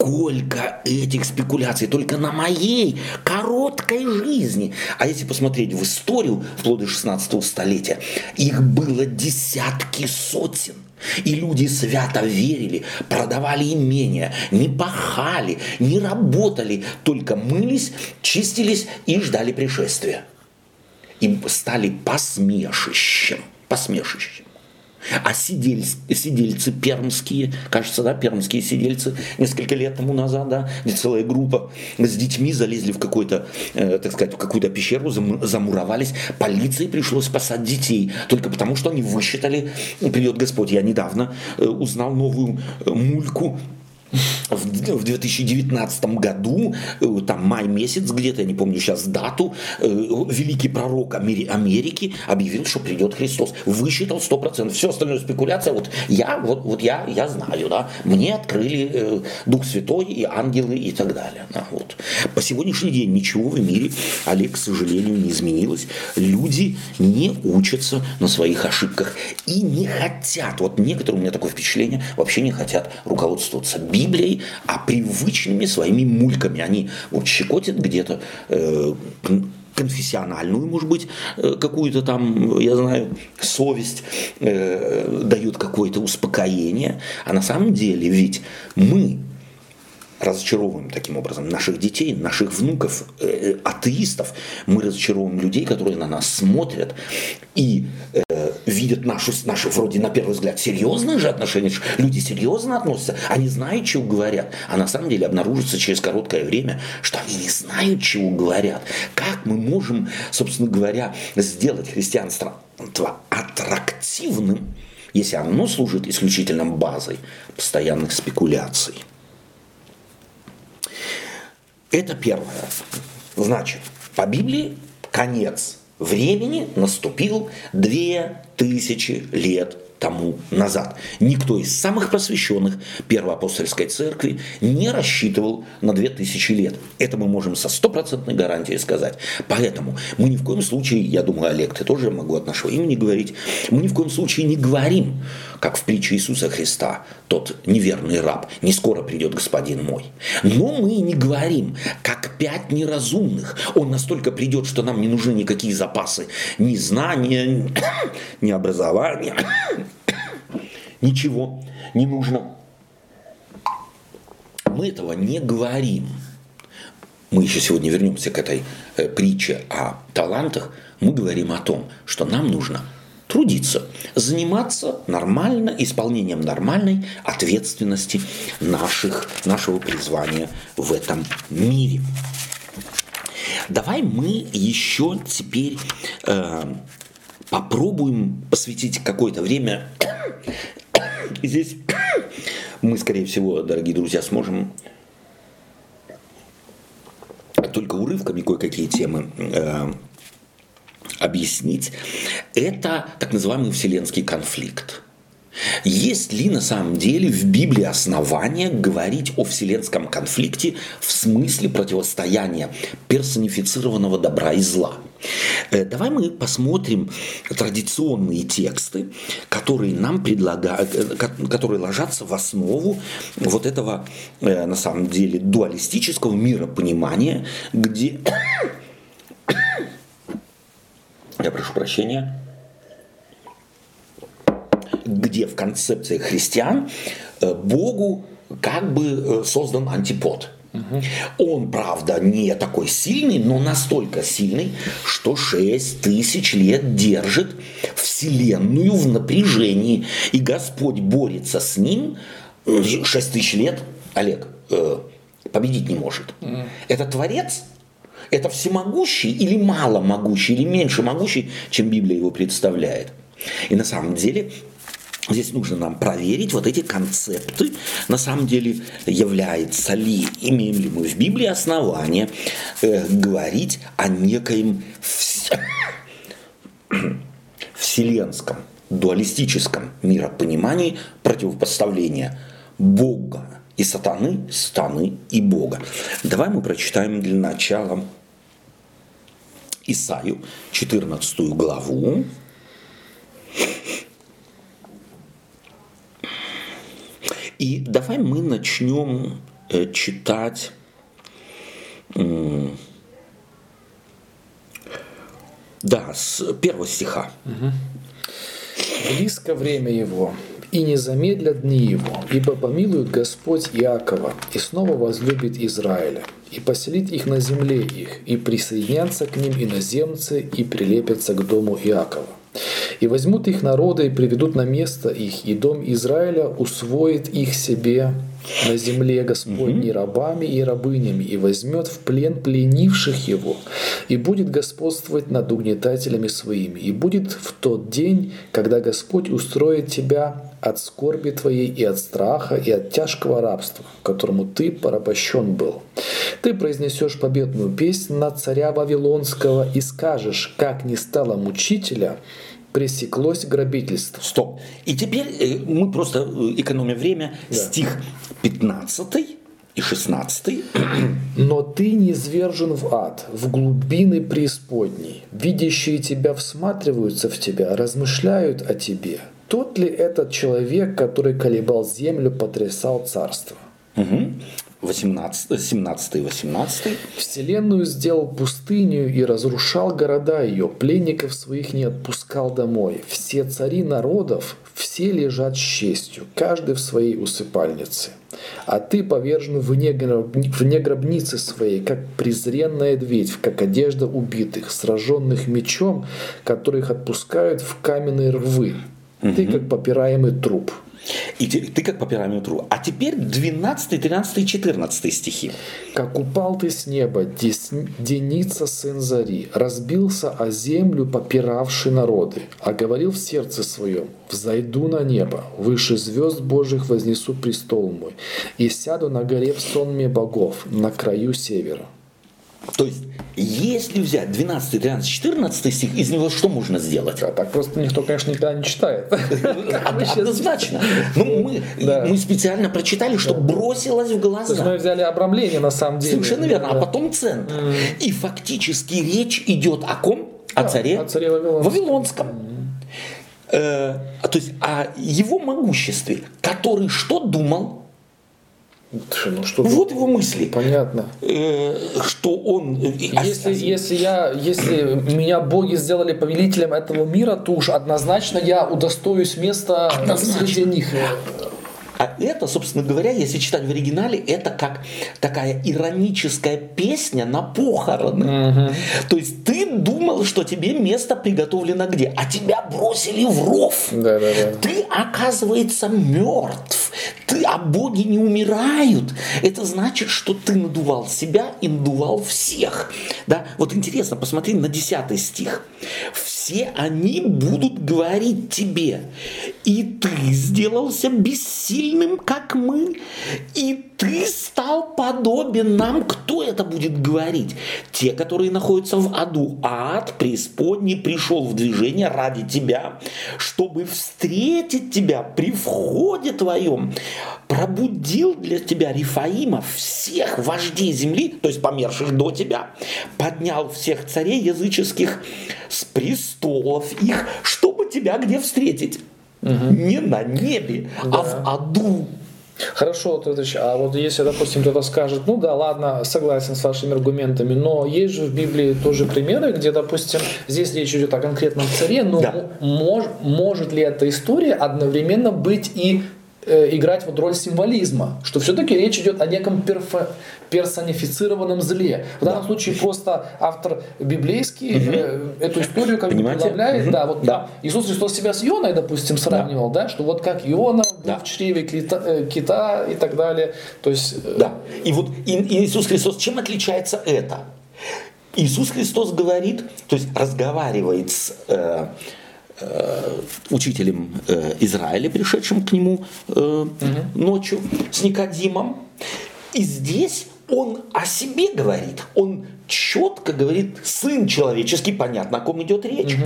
Сколько этих спекуляций только на моей короткой жизни. А если посмотреть в историю, вплоть до 16 столетия, их было десятки сотен. И люди свято верили, продавали имения, не пахали, не работали, только мылись, чистились и ждали пришествия. И стали посмешищем, посмешищем. А сидель, сидельцы пермские, кажется, да, пермские сидельцы несколько лет тому назад, да, где целая группа с детьми залезли в какой-то, э, так сказать, в какую-то пещеру, замуровались. Полиции пришлось спасать детей, только потому что они высчитали, придет Господь. Я недавно э, узнал новую э, мульку в 2019 году, э, там май месяц где-то, я не помню сейчас дату, э, великий пророк Америки объявил, что придет Христос. Высчитал 100%. Все остальное спекуляция. Вот я, вот, вот я, я знаю, да, мне открыли э, Дух Святой и ангелы и так далее. Да, вот. По сегодняшний день ничего в мире, Олег, к сожалению, не изменилось. Люди не учатся на своих ошибках и не хотят, вот некоторые у меня такое впечатление, вообще не хотят руководствоваться а привычными своими мульками. Они вот щекотят где-то э, конфессиональную, может быть, э, какую-то там, я знаю, совесть, э, дают какое-то успокоение. А на самом деле ведь мы разочаровываем таким образом наших детей, наших внуков, э, атеистов. Мы разочаровываем людей, которые на нас смотрят и э, видят нашу, наши, вроде на первый взгляд, серьезные же отношения. Люди серьезно относятся, они знают, чего говорят. А на самом деле обнаружится через короткое время, что они не знают, чего говорят. Как мы можем, собственно говоря, сделать христианство аттрактивным, если оно служит исключительно базой постоянных спекуляций? Это первое. Значит, по Библии конец времени наступил две тысячи лет тому назад. Никто из самых просвещенных Первоапостольской церкви не рассчитывал на 2000 лет. Это мы можем со стопроцентной гарантией сказать. Поэтому мы ни в коем случае, я думаю, Олег, ты тоже могу от нашего имени говорить, мы ни в коем случае не говорим, как в притче Иисуса Христа, тот неверный раб, не скоро придет господин мой. Но мы не говорим, как пять неразумных. Он настолько придет, что нам не нужны никакие запасы, ни знания, ни образования, ничего не нужно. Мы этого не говорим. Мы еще сегодня вернемся к этой э, притче о талантах. Мы говорим о том, что нам нужно трудиться, заниматься нормально, исполнением нормальной ответственности наших, нашего призвания в этом мире. Давай мы еще теперь э, попробуем посвятить какое-то время. Здесь мы, скорее всего, дорогие друзья, сможем только урывками кое-какие темы э, объяснить. Это так называемый вселенский конфликт. Есть ли на самом деле в Библии основания говорить о вселенском конфликте в смысле противостояния персонифицированного добра и зла? Э, давай мы посмотрим традиционные тексты, которые нам предлагают, э, которые ложатся в основу вот этого, э, на самом деле, дуалистического миропонимания, где... Я прошу прощения где в концепции христиан Богу как бы создан антипод – он, правда, не такой сильный, но настолько сильный, что 6 тысяч лет держит Вселенную в напряжении. И Господь борется с ним 6 тысяч лет, Олег, э, победить не может. Это Творец? Это всемогущий или маломогущий, или меньше могущий, чем Библия его представляет? И на самом деле Здесь нужно нам проверить вот эти концепты, на самом деле является ли, имеем ли мы в Библии основания э, говорить о некоем вселенском, дуалистическом миропонимании противопоставления Бога и сатаны, сатаны и Бога. Давай мы прочитаем для начала Исаю 14 главу, И давай мы начнем э, читать да, с первого стиха. Близко время его, и не замедлят дни его, ибо помилует Господь Иакова, и снова возлюбит Израиля, и поселит их на земле их, и присоединятся к ним иноземцы, и прилепятся к дому Иакова. И возьмут их народы и приведут на место их, и дом Израиля усвоит их себе на земле Господней рабами и рабынями, и возьмет в плен пленивших его, и будет господствовать над угнетателями своими. И будет в тот день, когда Господь устроит тебя от скорби твоей и от страха, и от тяжкого рабства, которому ты порабощен был. Ты произнесешь победную песнь на царя Вавилонского и скажешь, как не стало мучителя, пресеклось грабительство. Стоп. И теперь э, мы просто, э, экономим время, да. стих 15 и 16. «Но ты не свержен в ад, в глубины преисподней. Видящие тебя всматриваются в тебя, размышляют о тебе. Тот ли этот человек, который колебал землю, потрясал царство?» Угу. 18, 17 и 18. Вселенную сделал пустыню и разрушал города ее, пленников своих не отпускал домой. Все цари народов, все лежат с честью, каждый в своей усыпальнице. А ты повержен вне, вне гробницы своей, как презренная дверь, как одежда убитых, сраженных мечом, которых отпускают в каменные рвы. Ты как попираемый труп. И ты, ты как по пирамидру. А теперь 12, 13 и 14 стихи. «Как упал ты с неба, Деница сын Зари, разбился о землю попиравший народы, а говорил в сердце своем, взойду на небо, выше звезд Божьих вознесу престол мой, и сяду на горе в сонме богов, на краю севера». То есть, если взять 12, 13, 14 стих, из него что можно сделать? А так просто никто, конечно, никогда не читает. Однозначно. Ну, мы, да. мы специально прочитали, что да. бросилось в глаза. То есть мы взяли обрамление на самом деле. Совершенно верно. А да. А потом центр. Mm. И фактически речь идет о ком? О царе, о царе Вавилонском. Вавилонском. Э, то есть о его могуществе, который что думал? Ну, что вот его мысли. Понятно. Э, что он... Э, если, если, я, если меня боги сделали повелителем этого мира, то уж однозначно я удостоюсь места однозначно. среди них. А это, собственно говоря, если читать в оригинале, это как такая ироническая песня на похороны. Угу. То есть ты думал, что тебе место приготовлено где, а тебя бросили в ров. Да, да, да. Ты, оказывается, мертв. Ты, а боги не умирают. Это значит, что ты надувал себя и надувал всех. Да? Вот интересно, посмотри на 10 стих. Все они будут говорить тебе, и ты сделался бессильным сильным, как мы, и ты стал подобен нам. Кто это будет говорить? Те, которые находятся в аду. Ад, преисподней, пришел в движение ради тебя, чтобы встретить тебя при входе твоем. Пробудил для тебя Рифаима всех вождей земли, то есть померших до тебя, поднял всех царей языческих с престолов их, чтобы тебя где встретить? Угу. Не на небе, да. а в аду. Хорошо, Товарищ, а вот если, допустим, кто-то скажет, ну да, ладно, согласен с вашими аргументами, но есть же в Библии тоже примеры, где, допустим, здесь речь идет о конкретном царе, но да. мож, может ли эта история одновременно быть и играть вот роль символизма, что все-таки речь идет о неком перфо, персонифицированном зле. В данном да. случае просто автор библейский угу. э, эту историю как бы предлагает. Угу. Да, вот да. Иисус Христос себя с Ионой, допустим, сравнивал, да, да что вот как Иона да. в чреве кита, э, кита и так далее. То есть, э, да. И вот и, и Иисус Христос, чем отличается это? Иисус Христос говорит, то есть разговаривает с э, Э, учителем э, Израиля, пришедшим к нему угу. ночью с Никодимом. И здесь он о себе говорит, он четко говорит, сын человеческий, понятно, о ком идет речь, угу.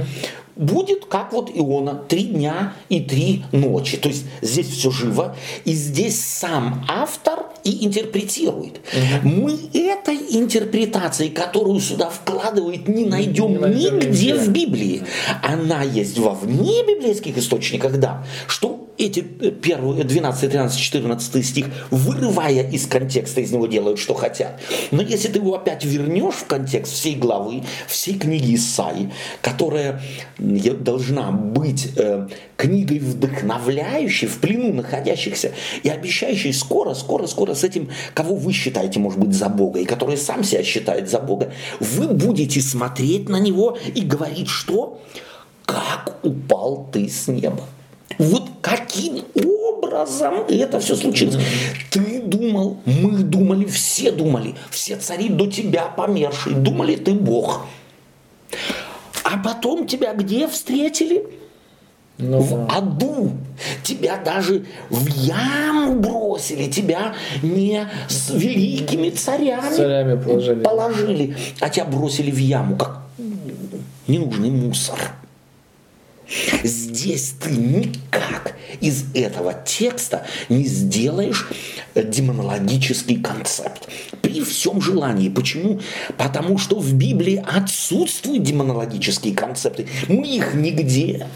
будет как вот Иона, три дня и три ночи. То есть здесь все живо, и здесь сам автор и интерпретирует. Угу. Мы этой интерпретации, которую сюда вкладывает, не найдем, не найдем нигде, нигде в Библии. Она есть во вне библейских источниках, да, что эти первые 12, 13, 14 стих, вырывая из контекста, из него делают, что хотят. Но если ты его опять вернешь в контекст всей главы, всей книги Исаи, которая должна быть э, книгой вдохновляющей, в плену находящихся и обещающей скоро, скоро, скоро с этим, кого вы считаете, может быть, за Бога, и который сам себя считает за Бога, вы будете смотреть на него и говорить, что? Как упал ты с неба. Вот каким образом это все случилось? Ты думал, мы думали, все думали, все цари до тебя помершие, думали, ты Бог. А потом тебя где встретили? Ну, в аду. Тебя даже в яму бросили, тебя не с великими царями, царями положили. положили, а тебя бросили в яму, как ненужный мусор. Здесь ты никак из этого текста не сделаешь демонологический концепт. При всем желании. Почему? Потому что в Библии отсутствуют демонологические концепты. Мы их нигде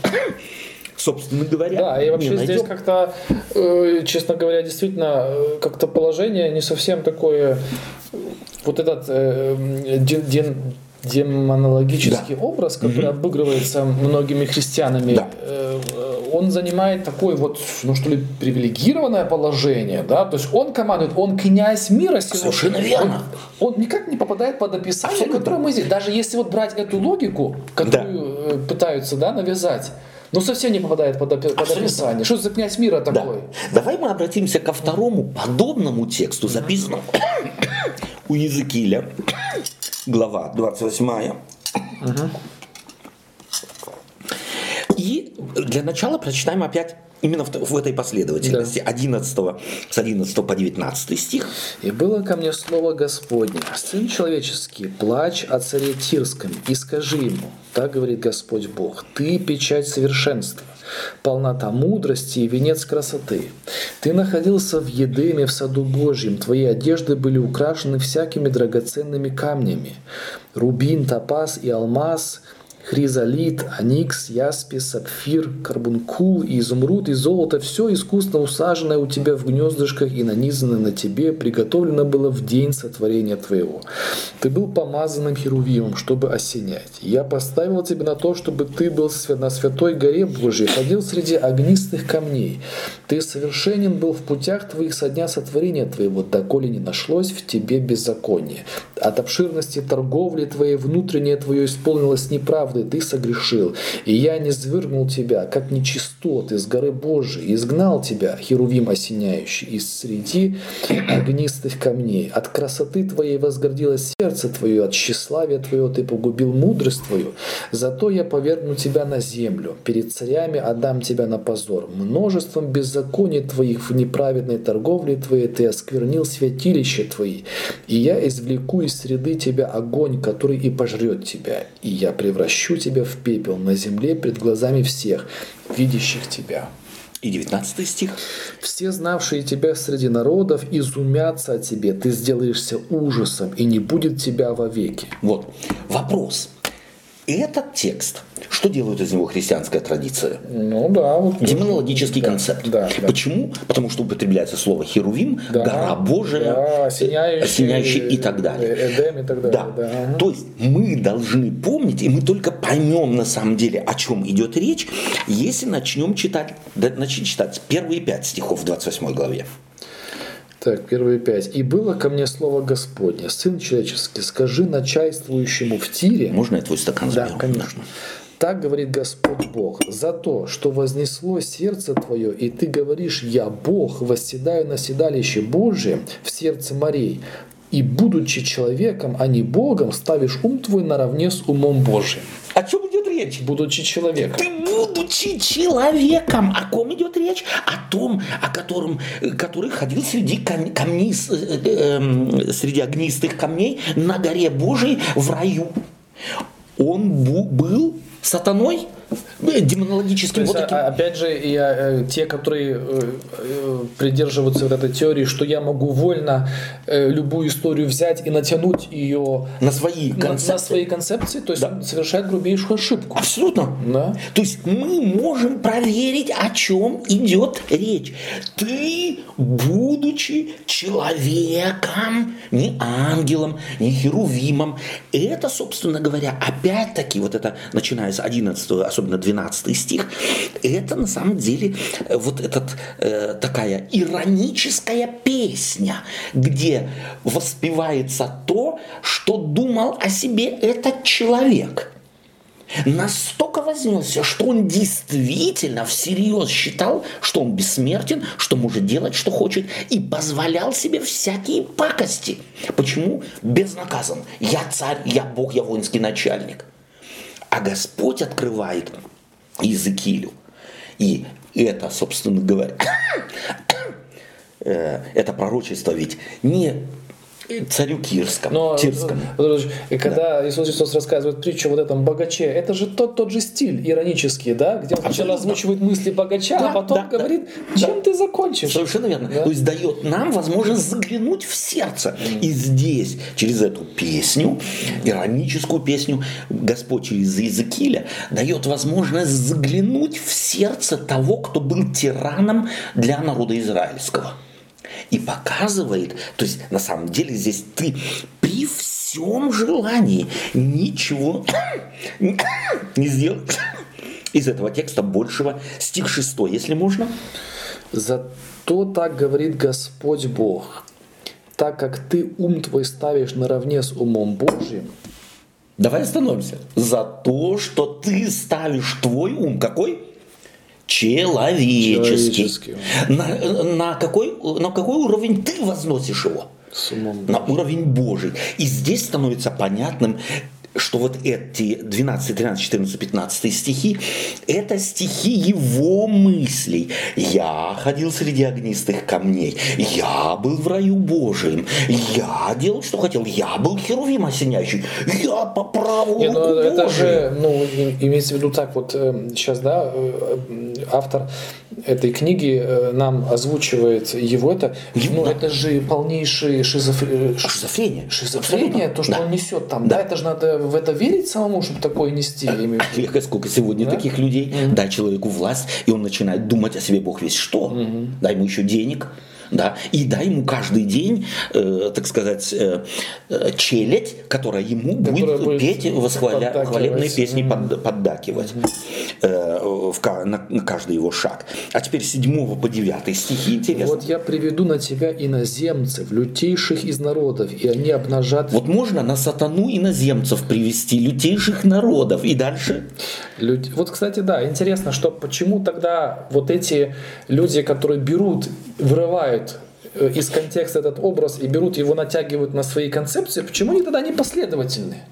собственно говоря. Да, и вообще здесь как-то, э, честно говоря, действительно, э, как-то положение не совсем такое, вот этот э, ден, демонологический да. образ, который угу. обыгрывается многими христианами, да. Э, он занимает такое вот, ну что ли, привилегированное положение, да, то есть он командует, он князь мира сего. Совершенно верно. Он, он никак не попадает под описание, Абсолютно. которое мы здесь, даже если вот брать эту логику, которую да. пытаются, да, навязать, ну совсем не попадает под, под описание. Что за князь мира такой? Да. Давай мы обратимся ко второму подобному тексту, записанному у Языкиля глава 28. Угу. И для начала прочитаем опять именно в, в этой последовательности, да. 11, с 11 по 19 стих. «И было ко мне слово Господне, Сын человеческий, плачь о царе Тирском, и скажи ему, так говорит Господь Бог, ты печать совершенства, полнота мудрости и венец красоты. Ты находился в Едеме в саду Божьем, твои одежды были украшены всякими драгоценными камнями. Рубин, топаз и алмаз – хризолит, аникс, яспис, сапфир, карбункул и изумруд и золото – все искусно усаженное у тебя в гнездышках и нанизанное на тебе, приготовлено было в день сотворения твоего. Ты был помазанным херувимом, чтобы осенять. Я поставил тебя на то, чтобы ты был на святой горе Божьей, ходил среди огнистых камней. Ты совершенен был в путях твоих со дня сотворения твоего, доколе не нашлось в тебе беззакония. От обширности торговли твоей внутреннее твое исполнилось неправдой, правды ты согрешил, и я не свергнул тебя, как нечистот из горы Божией, изгнал тебя, херувим осеняющий, из среди огнистых камней. От красоты твоей возгордилось сердце твое, от тщеславия твоего ты погубил мудрость твою. Зато я повергну тебя на землю, перед царями отдам тебя на позор. Множеством беззаконий твоих в неправедной торговле твоей ты осквернил святилище твои, и я извлеку из среды тебя огонь, который и пожрет тебя, и я превращу обращу тебя в пепел на земле пред глазами всех, видящих тебя». И 19 стих. «Все, знавшие тебя среди народов, изумятся о тебе, ты сделаешься ужасом, и не будет тебя вовеки». Вот. Вопрос. Этот текст что делает из него христианская традиция? Ну да. Вот Демонологический да, концепт. Да, да. Почему? Потому что употребляется слово херувим, да, гора Божия, да, осеняющий, осеняющий и так далее. Эдем и так далее. Да. Да. То есть мы должны помнить, и мы только поймем на самом деле, о чем идет речь, если начнем читать, начнем читать первые пять стихов в 28 главе. Так, первые пять. «И было ко мне слово Господне, Сын человеческий, скажи начальствующему в тире...» Можно я твой стакан заберу? Да, конечно. Так говорит Господь Бог, за то, что вознесло сердце твое, и ты говоришь, я Бог, восседаю на седалище Божие в сердце морей, и будучи человеком, а не Богом, ставишь ум твой наравне с умом Божиим. О чем идет речь? Будучи человеком. Ты будучи человеком, о ком идет речь? О том, о котором, который ходил среди кам- камней, э, э, э, среди огнистых камней на горе Божией в раю. Он был сатаной, ну, демонологическим. вот таким... А, опять же, я, э, те, которые э, э, придерживаются вот этой теории, что я могу вольно любую историю взять и натянуть ее на свои концепции, на свои концепции то есть да. совершает грубейшую ошибку. Абсолютно. Да. То есть мы можем проверить, о чем идет речь. Ты, будучи человеком, не ангелом, не херувимом, это, собственно говоря, опять-таки, вот это, начиная с 11 особенно 12 стих, это на самом деле э, вот этот, э, такая ироническая песня, где воспевается то, что думал о себе этот человек – настолько вознесся, что он действительно всерьез считал, что он бессмертен, что может делать, что хочет, и позволял себе всякие пакости. Почему? Безнаказан. Я царь, я бог, я воинский начальник. А Господь открывает Иезекиилю. И это, собственно говоря, э, это пророчество ведь не царю Кирскому. Но, Тирскому. И когда да. Иисус Христос рассказывает притчу вот этом богаче, это же тот, тот же стиль иронический, да, где он сначала озвучивает мысли богача, да, а потом да, говорит, да, чем да. ты закончишь. Совершенно верно. Да? То есть дает нам возможность заглянуть в сердце. Mm. И здесь, через эту песню, ироническую песню, Господь через Иезекииля дает возможность заглянуть в сердце того, кто был тираном для народа израильского и показывает, то есть на самом деле здесь ты при всем желании ничего не сделаешь из этого текста большего. Стих 6, если можно. Зато так говорит Господь Бог, так как ты ум твой ставишь наравне с умом Божьим, Давай остановимся. За то, что ты ставишь твой ум, какой? Человеческий. На, на, какой, на какой уровень ты возносишь его? С умом на уровень Божий. И здесь становится понятным что вот эти 12, 13, 14, 15 стихи, это стихи его мыслей. Я ходил среди огнистых камней, я был в раю Божиим, я делал, что хотел, я был херувим осеняющий, я по праву Не, ну, это же, ну, имеется в виду так вот, сейчас, да, автор этой книги э, нам озвучивает его это, ну да. это же полнейший шизофр... Э, шизофрения. Шизофрения, то, что да. он несет там, да. да, это же надо в это верить самому, чтобы такое нести. А, сколько сегодня да? таких людей, mm-hmm. дай человеку власть, и он начинает думать о себе Бог весь что, mm-hmm. дай ему еще денег, да, и дай ему каждый день, э, так сказать, э, э челядь, которая ему которая будет, петь восхваля, хвалебные песни, mm-hmm. под, поддакивать mm-hmm. э, в, на, на каждый его шаг. А теперь с 7 по 9 стихи интересно. Вот я приведу на тебя иноземцев, лютейших из народов, и они обнажат... Вот можно на сатану иноземцев привести, лютейших народов, и дальше? Люд... Вот, кстати, да, интересно, что почему тогда вот эти люди, которые берут, вырывают из контекста этот образ и берут его, натягивают на свои концепции, почему они тогда не последовательны?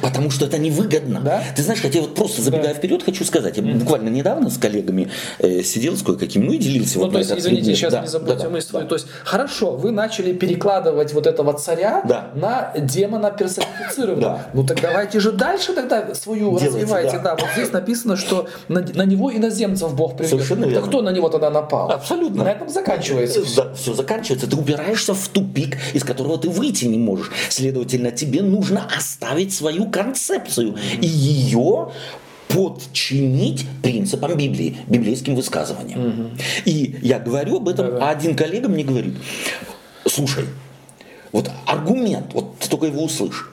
Потому что это невыгодно. Да? Ты знаешь, хотя вот просто забегая да. вперед, хочу сказать, я mm-hmm. буквально недавно с коллегами э, сидел с кое-какими, ну и делился. Ну, вот то есть, извините, предмет. сейчас да, не забудьте да, мысль да. То есть, хорошо, вы начали перекладывать вот этого царя да. на демона персонифицированного. Да. Ну так давайте же дальше тогда свою Делайте, развивайте. Да. да, вот здесь написано, что на, на него иноземцев Бог привел. Совершенно верно. кто на него тогда напал? Абсолютно. На этом заканчивается. Да, все заканчивается заканчивается, ты упираешься в тупик, из которого ты выйти не можешь. Следовательно, тебе нужно оставить свою концепцию и ее подчинить принципам Библии, библейским высказываниям. Угу. И я говорю об этом, Да-да. а один коллега мне говорит, слушай, вот аргумент, вот только его услышишь.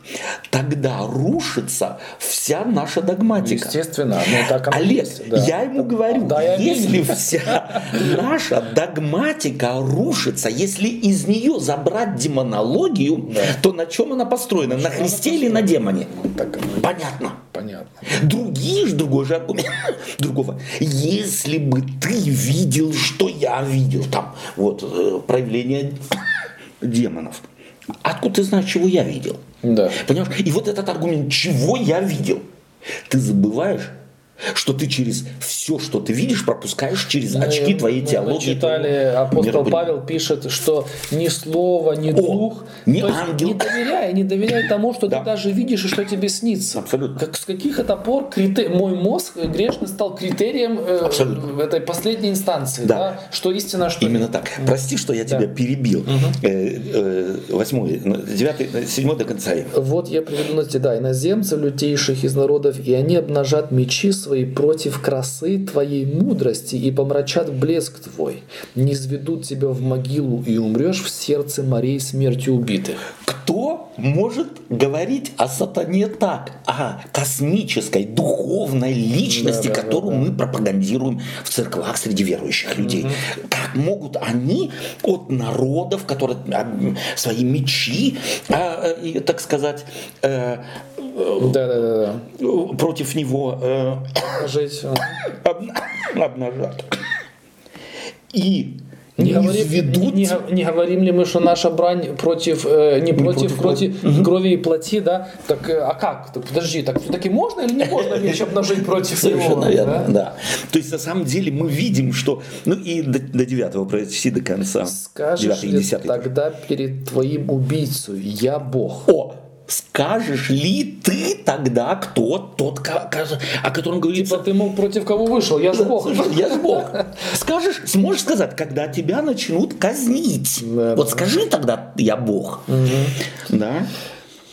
Тогда рушится вся наша догматика. Естественно, ну так Олег, есть, да. я ему говорю, да, если вся наша догматика рушится, если из нее забрать демонологию, да. то на чем она построена? На Христе или на демоне? Так, Понятно. Понятно. Другие же, другой же аргумент другого. Если бы ты видел, что я видел, там, вот, э, проявление демонов. Откуда ты знаешь, чего я видел? Да. Понимаешь? И вот этот аргумент, чего я видел, ты забываешь, что ты через все, что ты видишь, пропускаешь через мы, очки твоей теологии. Мы читали, апостол Павел пишет, что ни слово, ни О, дух, ни ангел. не доверяй, не доверяй тому, что да. ты даже видишь и что тебе снится. Абсолютно. Как, с каких это пор критер... мой мозг грешный стал критерием э, в этой последней инстанции, да. Да? что истина, что Именно так. Прости, что я да. тебя перебил. Угу. Восьмой, девятый, седьмой до конца. Вот я приведу на да, иноземцев, лютейших из народов, и они обнажат мечи свои против красы твоей мудрости и помрачат блеск твой, не изведут тебя в могилу и умрешь в сердце морей смертью убитых. Кто может говорить о сатане так, о космической, духовной личности, да, да, которую да, да. мы пропагандируем в церквах среди верующих людей? Угу. Как могут они от народов, которые а, свои мечи, а, так сказать, э, да, да, да, да. против него э, жить обнажат. И не, говорим, ведут... не, не говорим ли мы, что наша брань против, э, не, не против, против, против угу. крови и плоти, да? Так, э, а как? Так, подожди, так все-таки можно или не можно меч обнажить против Совершенно него? верно, да? да. То есть, на самом деле, мы видим, что... Ну, и до, до девятого пройти до конца. Скажешь ли тогда перед твоим убийцей, я Бог? О! Скажешь ли ты тогда, кто тот, о котором говорится... Типа ты, мол, против кого вышел? Я же Бог. Я же Бог. Скажешь, сможешь сказать, когда тебя начнут казнить. Да, вот да. скажи тогда, я Бог. Угу. Да?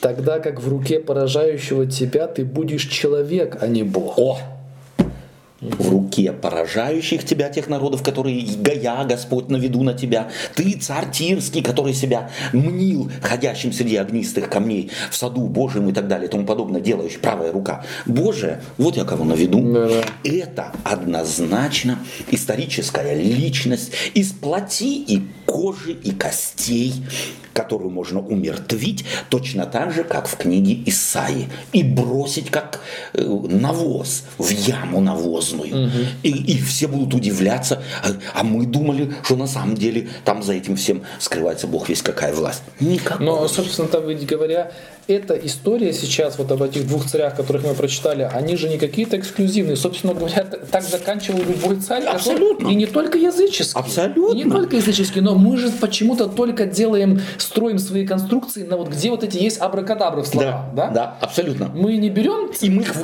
Тогда как в руке поражающего тебя ты будешь человек, а не Бог. О! В руке поражающих тебя тех народов, которые я, Господь, наведу на тебя. Ты, царь Тирский, который себя мнил ходящим среди огнистых камней в саду Божьем и так далее и тому подобное, делающий правая рука. Боже, вот я кого наведу. Да-да. Это однозначно историческая личность из плоти и кожи и костей, которую можно умертвить, точно так же, как в книге Исаи, и бросить как э, навоз в яму навозную. Угу. И, и все будут удивляться, а, а мы думали, что на самом деле там за этим всем скрывается Бог весь какая власть. Никакой. Но, собственно, там, говоря, эта история сейчас, вот об этих двух царях, которых мы прочитали, они же не какие-то эксклюзивные. Собственно говоря, так заканчивал любой царь. Абсолютно. И не только языческий. Абсолютно. И не только языческий, но мы же почему-то только делаем, строим свои конструкции на вот где вот эти есть абракадабры в словах. Да, да, да абсолютно. Мы не берем... И мы их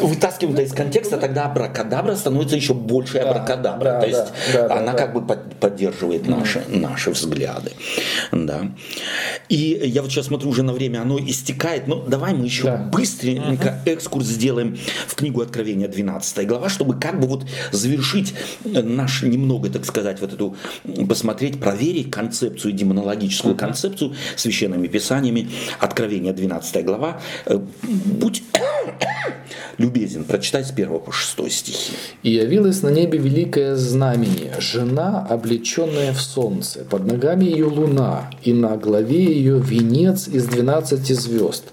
вытаскиваем это из контекста, тогда абракадабра становится еще больше да, абракадабра. Да, То есть да, да, она да, как да. бы поддерживает наши, mm. наши взгляды. Да. И я вот сейчас смотрю уже на время, оно истекает. Но давай мы еще да. быстренько uh-huh. экскурс сделаем в книгу Откровения 12 глава, чтобы как бы вот завершить наш немного, так сказать, вот эту, посмотреть, проверить концепцию, демонологическую uh-huh. концепцию священными писаниями. Откровения 12 глава. Э, будь любезен, прочитай с 1 по 6 стихи. «И явилась на небе великое знамение, жена, облеченная в солнце, под ногами ее луна, и на главе ее венец из двенадцати звезд.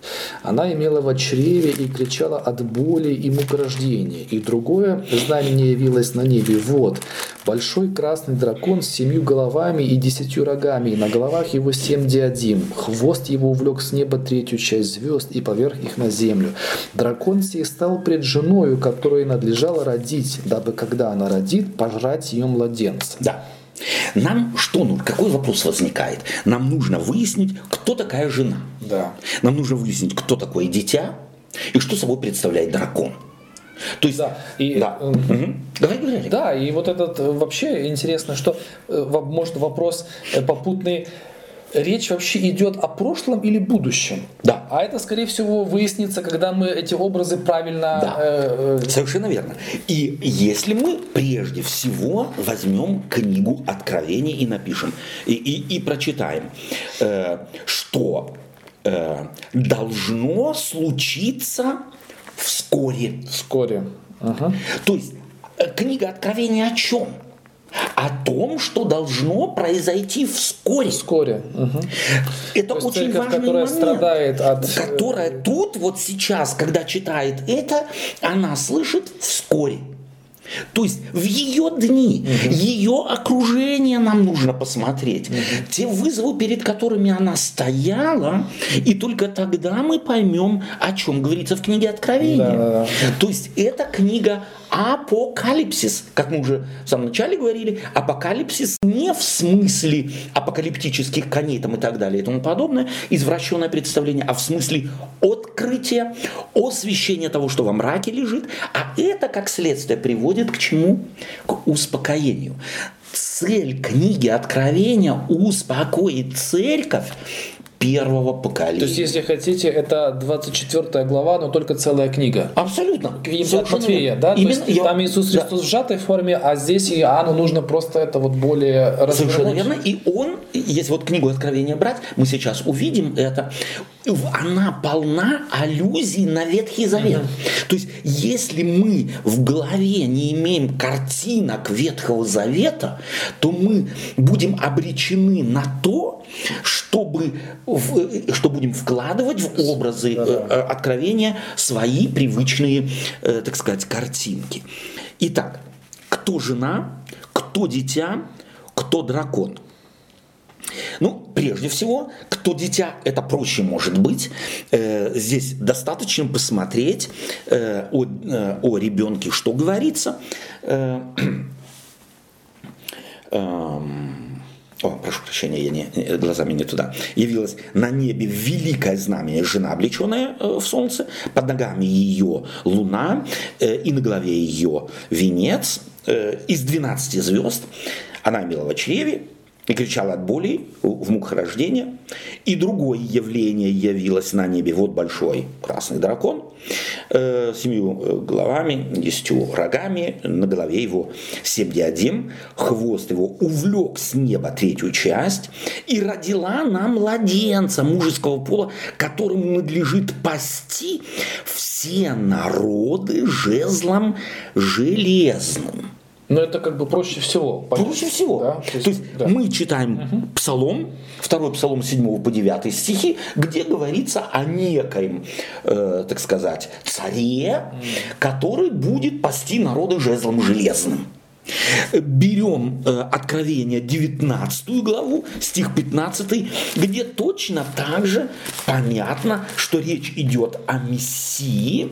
Она имела в чреве и кричала от боли и мукорождения. И другое знамение явилось на небе, вот, большой красный дракон с семью головами и десятью рогами, и на головах его семь диадим. Хвост его увлек с неба третью часть звезд и поверх их на землю. Дракон сей стал пред женою, которой надлежало родить, дабы когда она родит, пожрать ее младенца. Да. Нам что нужно? Какой вопрос возникает? Нам нужно выяснить, кто такая жена. Да. Нам нужно выяснить, кто такое дитя и что собой представляет дракон. То есть, да, и, да. Э, угу. Давай, говори. Да, и вот этот э, вообще интересно, что э, может вопрос попутный речь вообще идет о прошлом или будущем. Да. А это, скорее всего, выяснится, когда мы эти образы правильно... Да. Э, э... Совершенно верно. И если мы прежде всего возьмем книгу Откровений и напишем, и, и, и прочитаем, э, что э, должно случиться вскоре. Вскоре. Ага. То есть э, книга Откровения о чем? О том, что должно произойти вскоре. Вскоре. Угу. Это очень церковь, важный которая момент, страдает от... Которая тут, вот сейчас, когда читает это, она слышит вскоре. То есть в ее дни, угу. ее окружение нам нужно посмотреть. Угу. Те вызовы, перед которыми она стояла, и только тогда мы поймем, о чем говорится в книге Откровения. Да, да, да. То есть это книга апокалипсис, как мы уже в самом начале говорили, апокалипсис не в смысле апокалиптических коней там и так далее и тому подобное, извращенное представление, а в смысле открытия, освещения того, что во мраке лежит, а это как следствие приводит к чему? К успокоению. Цель книги Откровения успокоить церковь первого поколения. То есть, если хотите, это 24 глава, но только целая книга. Абсолютно. От Матфея, да? Именно, То есть, я... Там Иисус Христос да. в сжатой форме, а здесь Иоанну нужно просто это вот более Совершенно верно. И он, если вот книгу Откровения брать, мы сейчас увидим это, она полна аллюзий на Ветхий Завет. Mm-hmm. То есть, если мы в голове не имеем картинок Ветхого Завета, то мы будем обречены на то, чтобы в, что будем вкладывать в образы да, да. Э, откровения свои привычные, э, так сказать, картинки. Итак, кто жена, кто дитя, кто дракон? Ну, прежде всего, кто дитя, это проще может быть. Э, здесь достаточно посмотреть э, о, э, о ребенке, что говорится. О, прошу прощения, я не, глазами не туда, явилась на небе великое знамение, жена, облеченная э, в солнце, под ногами ее луна, э, и на голове ее венец э, из 12 звезд. Она имела в чреве и кричала от боли в муках рождения. И другое явление явилось на небе. Вот большой красный дракон э, семью э, головами, десятью рогами, на голове его семь диадем, хвост его увлек с неба третью часть и родила нам младенца мужеского пола, которому надлежит пасти все народы жезлом железным. Но это как бы проще всего. понять. Проще всего. Да? То есть, То есть да. мы читаем угу. Псалом, второй Псалом 7 по 9 стихи, где говорится о некоем, э, так сказать, царе, угу. который будет пасти народы жезлом железным. Берем э, Откровение 19 главу, стих 15, где точно так же понятно, что речь идет о Мессии,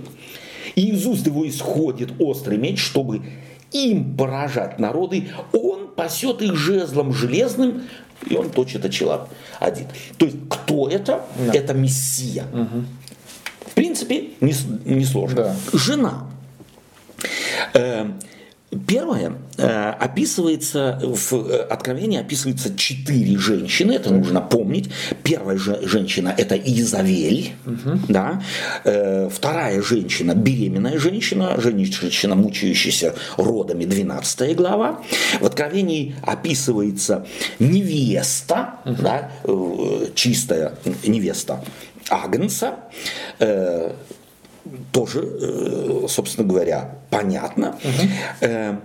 и из уст его исходит острый меч, чтобы им поражать народы, он пасет их жезлом железным, и он точит очелап один. То есть, кто это? Да. Это Мессия. Угу. В принципе, несложно. Не, да. Жена. Э, Первое, э, описывается, в э, Откровении описывается четыре женщины, это нужно помнить. Первая же женщина – это Изавель, угу. да? Э, вторая женщина – беременная женщина, женщина, мучающаяся родами, 12 глава. В Откровении описывается невеста, угу. да? чистая невеста Агнца, тоже, э, собственно говоря, понятно. Угу.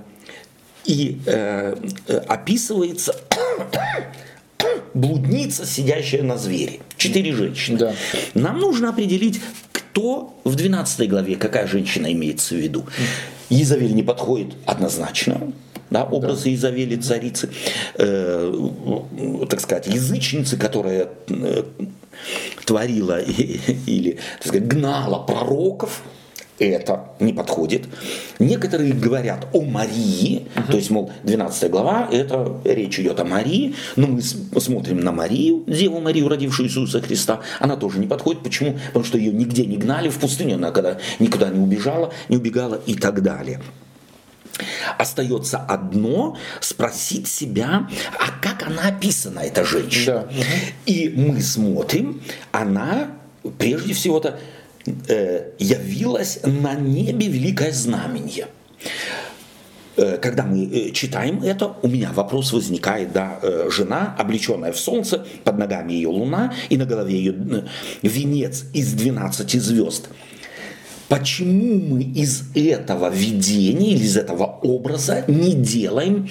И э, описывается блудница, сидящая на звере. Четыре женщины. Да. Нам нужно определить, кто в 12 главе, какая женщина имеется в виду. Изавель не подходит однозначно да, образы да. Изавели царицы, э, так сказать, язычницы, которая э, творила или так сказать, гнала пророков, это не подходит. Некоторые говорят о Марии, uh-huh. то есть, мол, 12 глава, это речь идет о Марии, но мы смотрим на Марию, Деву Марию, родившую Иисуса Христа, она тоже не подходит. Почему? Потому что ее нигде не гнали в пустыню, она когда никуда не убежала, не убегала и так далее. Остается одно спросить себя, а как она описана, эта женщина. Да. И мы смотрим, она прежде всего-то э, явилась на небе великое знамение э, когда мы э, читаем это, у меня вопрос возникает, да, э, жена, облеченная в солнце, под ногами ее луна, и на голове ее венец из 12 звезд – Почему мы из этого видения или из этого образа не делаем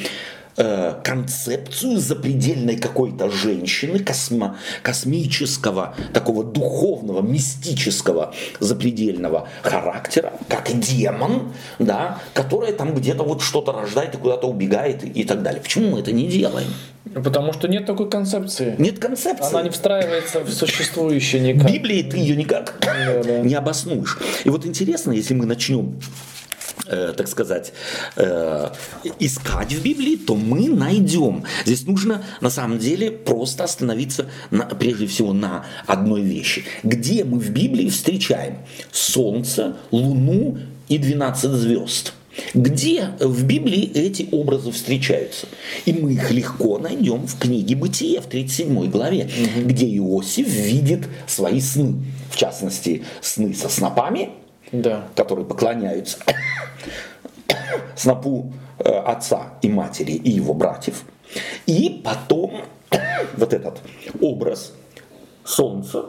э, концепцию запредельной какой-то женщины, космо, космического, такого духовного, мистического запредельного характера, как демон, да, которая там где-то вот что-то рождает и куда-то убегает и так далее. Почему мы это не делаем? Потому что нет такой концепции. Нет концепции. Она не встраивается в существующее никак. В Библии ты ее никак да, да. не обоснуешь. И вот интересно, если мы начнем э, так сказать, э, искать в Библии, то мы найдем. Здесь нужно на самом деле просто остановиться на, прежде всего на одной вещи. Где мы в Библии встречаем Солнце, Луну и 12 звезд? Где в Библии эти образы встречаются? И мы их легко найдем в книге Бытия в 37 главе, угу. где Иосиф видит свои сны. В частности, сны со снопами, да. которые поклоняются снопу э, отца и матери и его братьев. И потом вот этот образ солнца,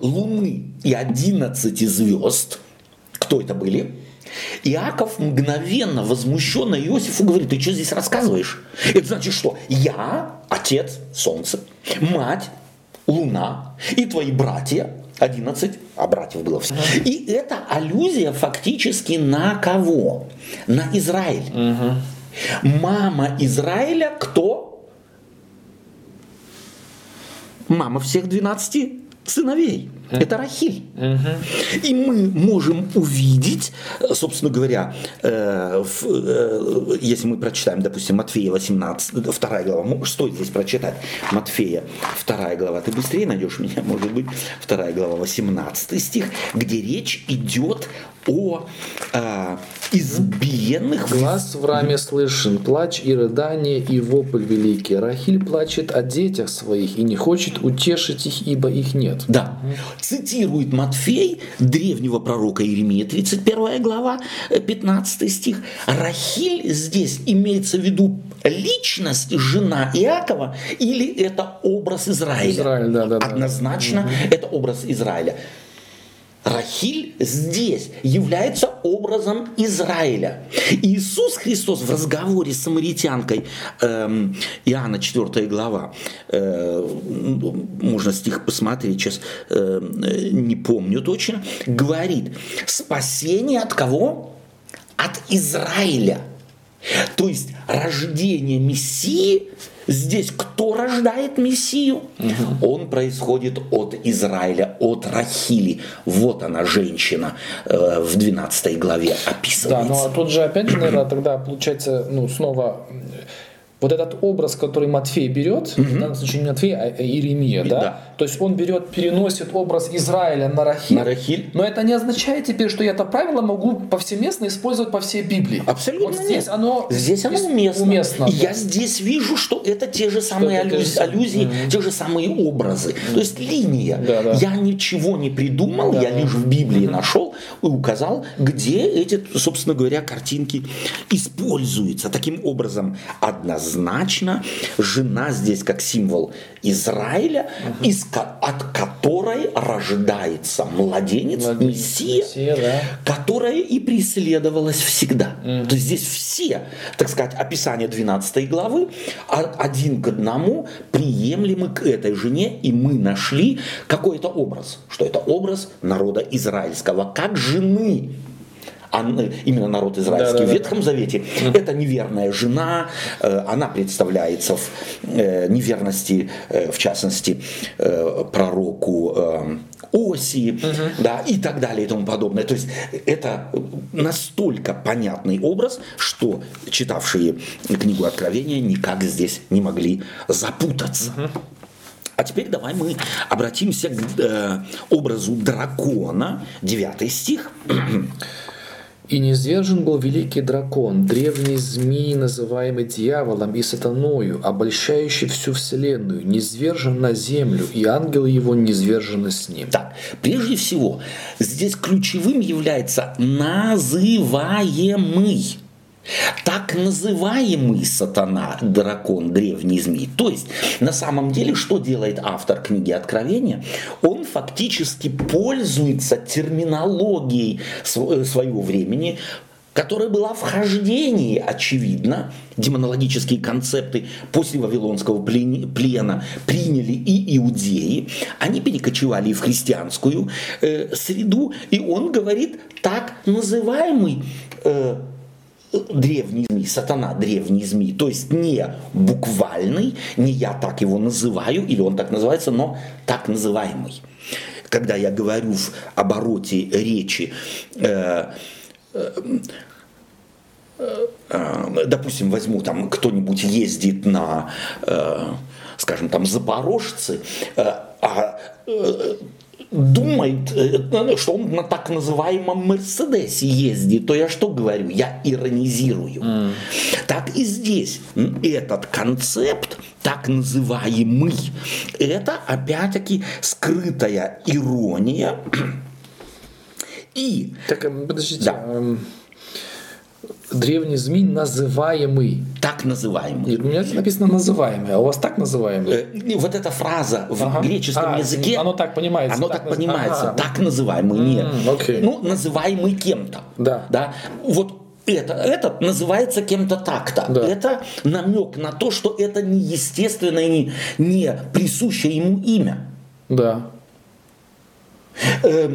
луны и 11 звезд – кто это были? Иаков мгновенно, возмущенно Иосифу говорит, ты что здесь рассказываешь? Это значит что? Я, отец, солнце, мать, луна и твои братья, 11, а братьев было все. И это аллюзия фактически на кого? На Израиль. Угу. Мама Израиля кто? Мама всех 12 сыновей. Это Рахиль. И мы можем увидеть, собственно говоря, э, э, если мы прочитаем, допустим, Матфея 18, 2 глава, стоит здесь прочитать Матфея 2 глава, ты быстрее найдешь меня, может быть, 2 глава 18 стих, где речь идет о а, избиенных. Глаз в раме слышен, плач и рыдание, и вопль великий. Рахиль плачет о детях своих и не хочет утешить их, ибо их нет. Да. Цитирует Матфей, древнего пророка Иеремия, 31 глава, 15 стих. Рахиль здесь имеется в виду личность жена Иакова или это образ Израиля? Израиль, да, да. Однозначно да. это образ Израиля. Рахиль здесь является образом Израиля. Иисус Христос в разговоре с самаритянкой, э, Иоанна 4 глава, э, можно стих посмотреть, сейчас э, не помню точно, говорит, спасение от кого? От Израиля. То есть рождение Мессии Здесь кто рождает Мессию? Угу. Он происходит от Израиля, от Рахили. Вот она, женщина, э, в 12 главе описывается. Да, ну а тут же опять же, наверное, тогда получается, ну, снова вот этот образ, который Матфей берет, угу. в данном случае не Матфей, а Иеремия, да? да? То есть он берет, переносит образ Израиля на Рахиль. На Рахиль. Но это не означает теперь, что я это правило могу повсеместно использовать по всей Библии. Абсолютно вот здесь нет. оно здесь оно уместно. уместно да. Я здесь вижу, что это те же самые аллюзии, же... аллюзии угу. те же самые образы. Угу. То есть линия. Да, да. Я ничего не придумал, да, я лишь в Библии угу. нашел и указал, где эти, собственно говоря, картинки используются. Таким образом, однозначно жена здесь как символ Израиля, угу. из, от которой рождается младенец, младенец Мессия, Мессия да. которая и преследовалась всегда. Угу. То есть здесь все, так сказать, описание 12 главы один к одному приемлемы к этой жене, и мы нашли какой-то образ, что это образ народа израильского, как жены именно народ израильский да, да, в Ветхом Завете, да. это неверная жена, э, она представляется в э, неверности, э, в частности, пророку Оси, угу. да, и так далее и тому подобное. То есть это настолько понятный образ, что читавшие книгу Откровения никак здесь не могли запутаться. Угу. А теперь давай мы обратимся к э, образу дракона, 9 стих. И низвержен был великий дракон, древний змей, называемый дьяволом и сатаною, обольщающий всю вселенную, низвержен на землю, и ангелы его низвержены с ним. Так, прежде всего, здесь ключевым является называемый. Так называемый сатана, дракон, древний змей. То есть, на самом деле, что делает автор книги Откровения? Он фактически пользуется терминологией э, своего времени, которая была в хождении, очевидно, демонологические концепты после Вавилонского плена приняли и иудеи, они перекочевали в христианскую э, среду, и он говорит так называемый э, древний змей, сатана древний змей, то есть не буквальный, не я так его называю, или он так называется, но так называемый. Когда я говорю в обороте речи, э, э, э, допустим, возьму там кто-нибудь ездит на, э, скажем, там запорожцы, э, а э, думает, э, что он на так называемом Мерседесе ездит, то я что говорю? Я иронизирую. Mm. Так и здесь этот концепт, так называемый, это опять-таки скрытая ирония. И... Так, э, подождите. Да. Эм, древний змей называемый. Так называемый. у меня написано называемый, а у вас так называемый? Э, вот эта фраза в ага. греческом а, языке. Оно так понимается. Оно так, так понимается. Ага. Так называемый. Нет. okay. Ну, называемый кем-то. Да. да. Вот это, этот называется кем-то так-то. Да. Это намек на то, что это неестественное, не, не присущее ему имя. Да. Э,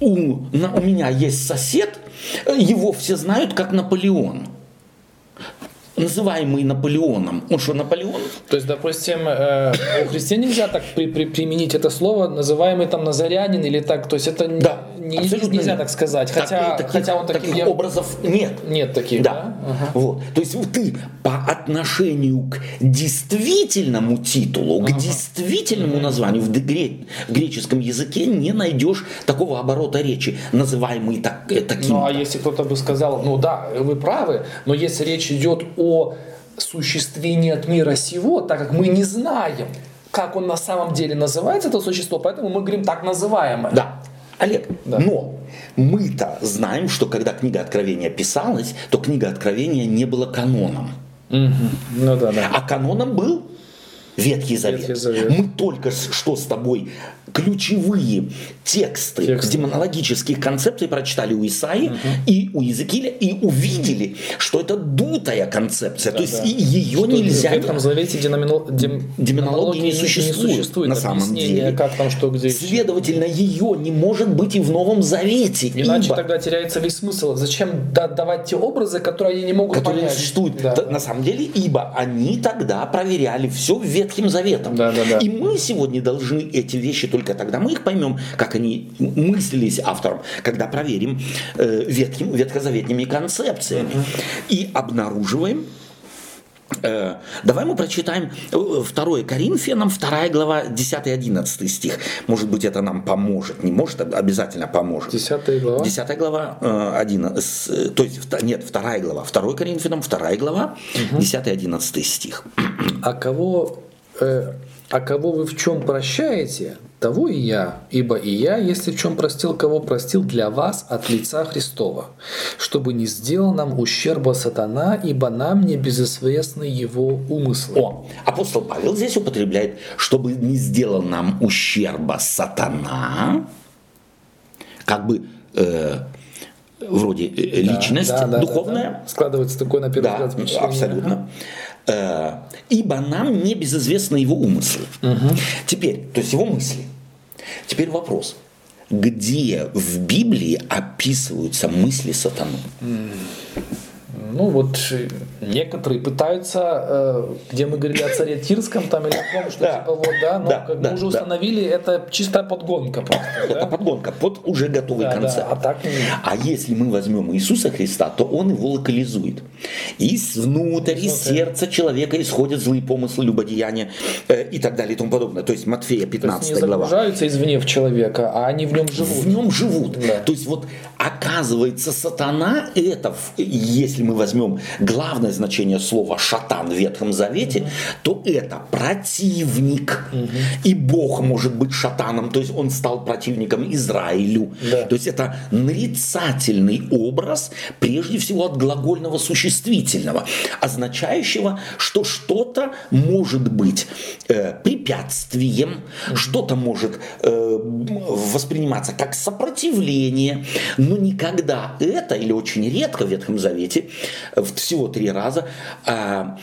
у, на, у меня есть сосед, его все знают как Наполеон называемый Наполеоном. Он что, Наполеон? То есть, допустим, э, у христиан нельзя так при, при, применить это слово, называемый там Назарянин или так. То есть это да, не, нельзя нет. так сказать. Хотя, таких, хотя он таких я... образов нет. Нет таких, да. да? Ага. Вот. То есть ты по отношению к действительному титулу, ага. к действительному названию в, гре... в греческом языке не найдешь такого оборота речи, называемый так, э, таким. Ну а если кто-то бы сказал, ну да, вы правы, но если речь идет о существе от мира сего, так как мы не знаем, как он на самом деле называется, это существо, поэтому мы говорим так называемое. Да. Олег, да. но мы-то знаем, что когда книга Откровения писалась, то книга Откровения не была каноном. Угу. Ну да, да. А каноном был Ветхий Завет. Ветхий Завет. Мы только что с тобой ключевые тексты Тексты. демонологических концепций прочитали у Исаи и у Иезекииля и увидели, что это дутая концепция. То есть да. ее Что нельзя... В Ветхом Завете демономо- дем- Демонологии не существует, существует на самом деле. как там, что, где. Следовательно, ее не может быть и в Новом Завете. Иначе ибо- тогда теряется весь смысл. Зачем да- давать те образы, которые они не могут которые не понять? существуют. Да. На самом деле, ибо они тогда проверяли все Ветхим Заветом. Да, да, да. И мы сегодня должны эти вещи, только тогда мы их поймем, как они мыслились автором, когда проверим э, ветхим, ветхозаветными концепциями. И обнаруживаем, э, давай мы прочитаем э, 2 Коринфянам, 2 глава, 10-11 стих. Может быть, это нам поможет. Не может, а обязательно поможет. Десятая глава. 10 глава, э, 11, с- э, то есть, нет, вторая глава, 2 Коринфянам, 2 глава, 10-11 стих. А кого, э, а кого вы в чем прощаете, того и я. Ибо и я, если в чем простил, кого простил для вас от лица Христова, чтобы не сделал нам ущерба сатана, ибо нам не безызвестны его умыслы. О, апостол Павел здесь употребляет, чтобы не сделал нам ущерба сатана, как бы э, вроде э, личность Да, да, да, духовная, да. Складывается такое на первый Да, взгляд впечатление. абсолютно. Э, Ибо нам не безызвестны его умыслы. Теперь, то есть его мысли. Теперь вопрос. Где в Библии описываются мысли сатаны? Ну вот некоторые пытаются, э, где мы говорили о царе Тирском там или о том, что Да. типа вот, да, но Да, как да, мы уже да. установили, это чистая подгонка просто. Это да? подгонка под уже готовый Да, да, концепт. а так А если мы возьмем Иисуса Христа, то Он его локализует. Из внутрь, из сердца человека исходят злые помыслы, любодеяния э, и так далее и тому подобное. То есть Матфея То есть 15 не глава. загружаются извне в человека, а они в нем живут. В нем живут. Да. То есть вот оказывается сатана это, если мы возьмем главное значение слова шатан в Ветхом Завете, то это противник. И Бог может быть шатаном, то есть он стал противником Израилю. Да. То есть это нарицательный образ прежде всего от глагольного существительного, означающего, что что-то может быть э, препятствием, что-то может э, восприниматься как сопротивление, но никогда это, или очень редко в Ветхом Завете, всего три раза, а,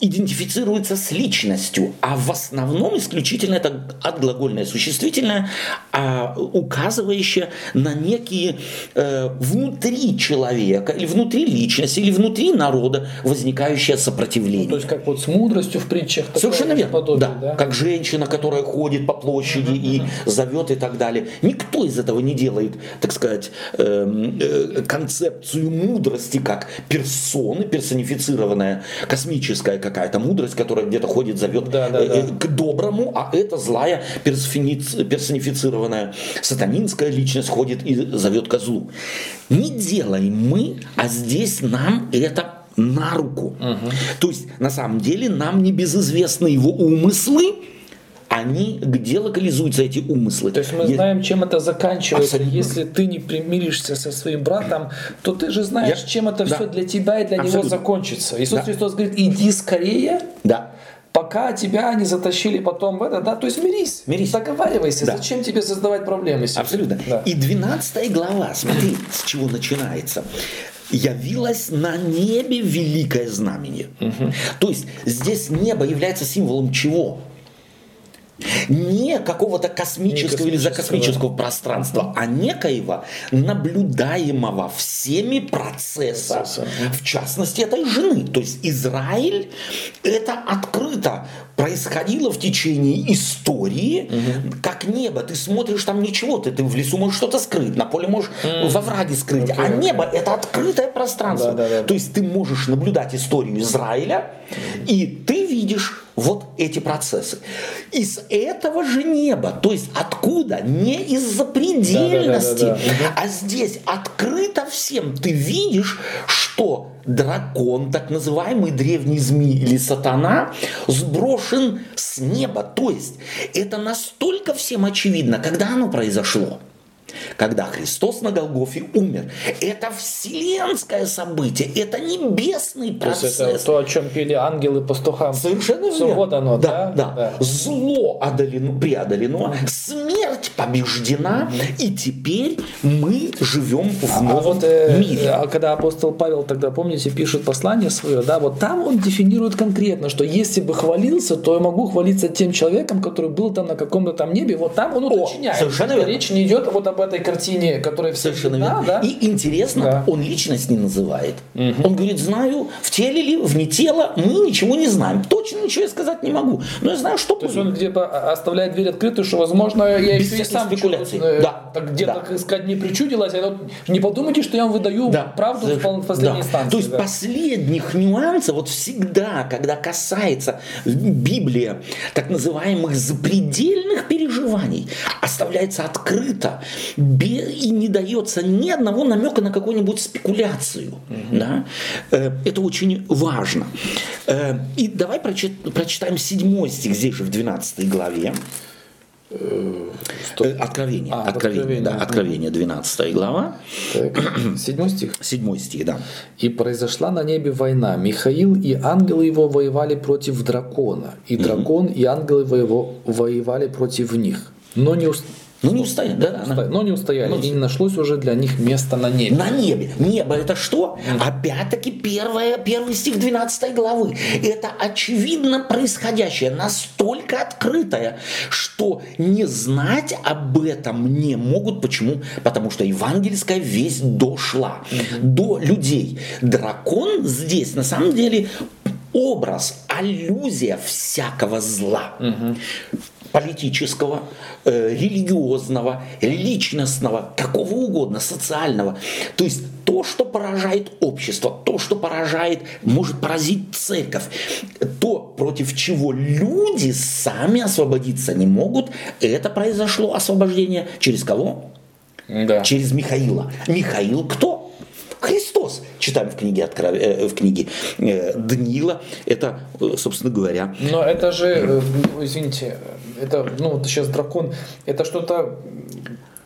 идентифицируется с личностью, а в основном исключительно это отглагольное существительное, а, указывающее на некие э, внутри человека, или внутри личности, или внутри народа возникающее сопротивление. То есть как вот с мудростью в притчах. Совершенно верно. подобие, Да. Как женщина, которая ходит по площади и зовет и так далее. Никто из этого не делает, так сказать, эм, э, концепцию мудрости как персоны, персонифицированная космическая какая-то мудрость, которая где-то ходит, зовет Да, да, э, э, да. к доброму, а это злая персонифици- персонифицированная сатанинская личность ходит и зовет ко злу. Не делаем мы, а здесь нам это на руку. То есть, на самом деле, нам не безызвестны его умыслы, они, где локализуются эти умыслы. То есть мы Е- знаем, чем это заканчивается. Абсолютно. Если ты не примиришься со своим братом, то ты же знаешь, Я- чем это да. все для тебя и для него Абсолютно. закончится. Иисус Да. Христос говорит, иди скорее, Да. пока тебя не затащили потом в это, да, то есть мирись, Мирись. договаривайся, Да. зачем тебе создавать проблемы? себе? Абсолютно. Да. И 12 глава, смотри, с чего начинается. Явилось на небе великое знамение. То есть здесь небо является символом чего? Не какого-то космического Не или космического. закосмического пространства, а некоего наблюдаемого всеми процесса, Процесса. в частности этой жены. То есть Израиль это открыто происходило в течение истории, как небо. Ты смотришь, там ничего, ты, ты в лесу можешь что-то скрыть, на поле можешь во враге скрыть, а Окей, окей. небо это открытое пространство. Да, да, да. То есть ты можешь наблюдать историю Израиля, и ты видишь вот эти процессы. Из этого же неба, то есть откуда? Не из-за предельности, Да, да, да, да, да. а здесь открыто всем. Ты видишь, что дракон, так называемый древний змей или сатана, сброшен с неба. То есть это настолько всем очевидно, когда оно произошло. Когда Христос на Голгофе умер. Это вселенское событие, это небесный процесс. То есть это то, о чем пели ангелы пастухам. Совершенно Все, верно. вот оно, да, да? да. Зло одолено, преодолено, смерть побеждена, и теперь мы живем в А новом вот э, мире. а когда апостол Павел тогда, помните, пишет послание свое, да, вот там он дефинирует конкретно, что если бы хвалился, то я могу хвалиться тем человеком, который был там на каком-то там небе, вот там он уточняет. совершенно что верно. Речь не идет вот об этой картине, которая все Совершенно видна, верно. да? И интересно, Да. он личность не называет. Он говорит, знаю, в теле ли, вне тела, мы ничего не знаем. Точно ничего я сказать не могу. Но я знаю, что То есть он где-то оставляет дверь открытой, что, возможно, я Без еще и сам спекуляций. э, Да. так где-то, Да. сказать, не причудилось. а не подумайте, что я вам выдаю правду в пол- в последней Да. инстанции. То есть да. последних нюансов, вот всегда, когда касается Библия так называемых запредельных переживаний, оставляется открыто и не дается ни одного намека на какую-нибудь спекуляцию. Да? Э, Это очень важно. Э, И давай прочит- прочитаем седьмой стих здесь же в 12 главе. Э, Откровение. А, Откровение, Откровение. да, Откровение, 12 глава. Так, Седьмой стих. Седьмой стих, да. И произошла на небе война. Михаил и ангелы его воевали против дракона. И дракон и ангелы его воевали против них. Но не, Ну не устоят, да, да, устояли, но не устояли. И не нашлось уже для них места на небе. На небе. Небо это что? Опять-таки первое, первый стих 12 главы. Это очевидно происходящее, настолько открытое, что не знать об этом не могут. Почему? Потому что евангельская весть дошла до людей. Дракон здесь на самом деле образ, аллюзия всякого зла. Политического, э, религиозного, личностного, какого угодно, социального. То есть то, что поражает общество, то, что поражает, может поразить церковь, то, против чего люди сами освободиться не могут, это произошло освобождение через кого? Да. Через Михаила. Михаил кто? Христос. Читаем в книге, Откров- э, в книге э, Даниила. Это, э, собственно говоря, Но это же, извините, это, ну вот сейчас дракон, это что-то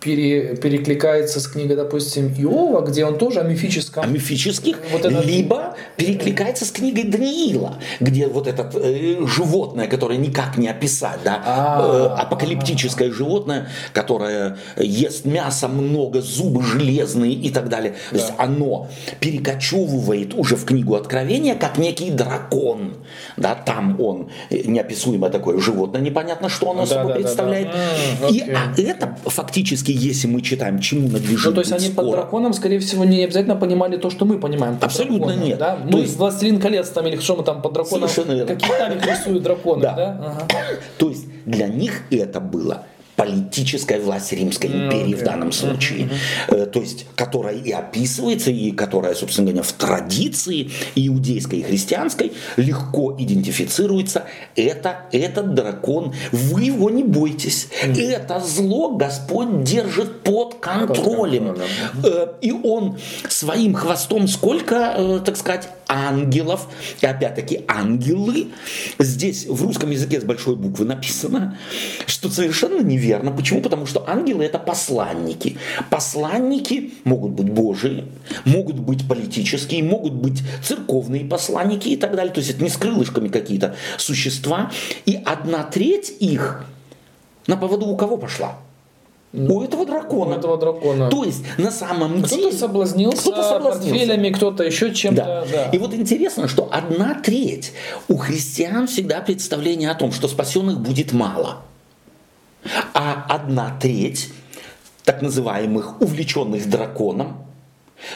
пере- перекликается с книгой, допустим, Иова, где он тоже о мифическом. о мифических, Вот это- либо перекликается с книгой Даниила, где вот это э, животное, которое никак не описать, да, А. э, апокалиптическое животное, которое ест мясо много, зубы железные и так далее. То есть оно перекочевывает уже в книгу Откровения как некий дракон, да, там он неописуемое такое животное, непонятно, что оно Да, собой да, да, представляет. да. М, И окей. а это фактически, если мы читаем, чему надлежит Ну, то есть они под скоро. драконом, скорее всего, не обязательно понимали то, что мы понимаем. под Абсолютно драконом, нет. Да? То Мы есть- «Властелин колец» там или что мы там под драконом, Совершенно какие там рисуют драконы, Да. да? Ага. То есть для них это было политическая власть Римской империи в данном случае, Э, то есть которая и описывается, и которая, собственно говоря, в традиции иудейской и христианской легко идентифицируется. Это этот дракон, вы его не бойтесь. Это зло Господь держит под контролем. Э, И он своим хвостом сколько, э, так сказать, ангелов, и опять-таки ангелы, здесь в русском языке с большой буквы написано, что совершенно неверно. Почему? Потому что ангелы это посланники. Посланники могут быть божьи, могут быть политические, могут быть церковные посланники и так далее. То есть это не с крылышками какие-то существа. И одна треть их на поводу у кого пошла? У этого дракона. У этого дракона. То есть на самом деле... Кто-то соблазнился, Кто-то соблазнился. портфелями, кто-то еще чем-то. Да. да. И вот интересно, что одна треть у христиан всегда представление о том, что спасенных будет мало. А одна треть так называемых увлеченных драконом,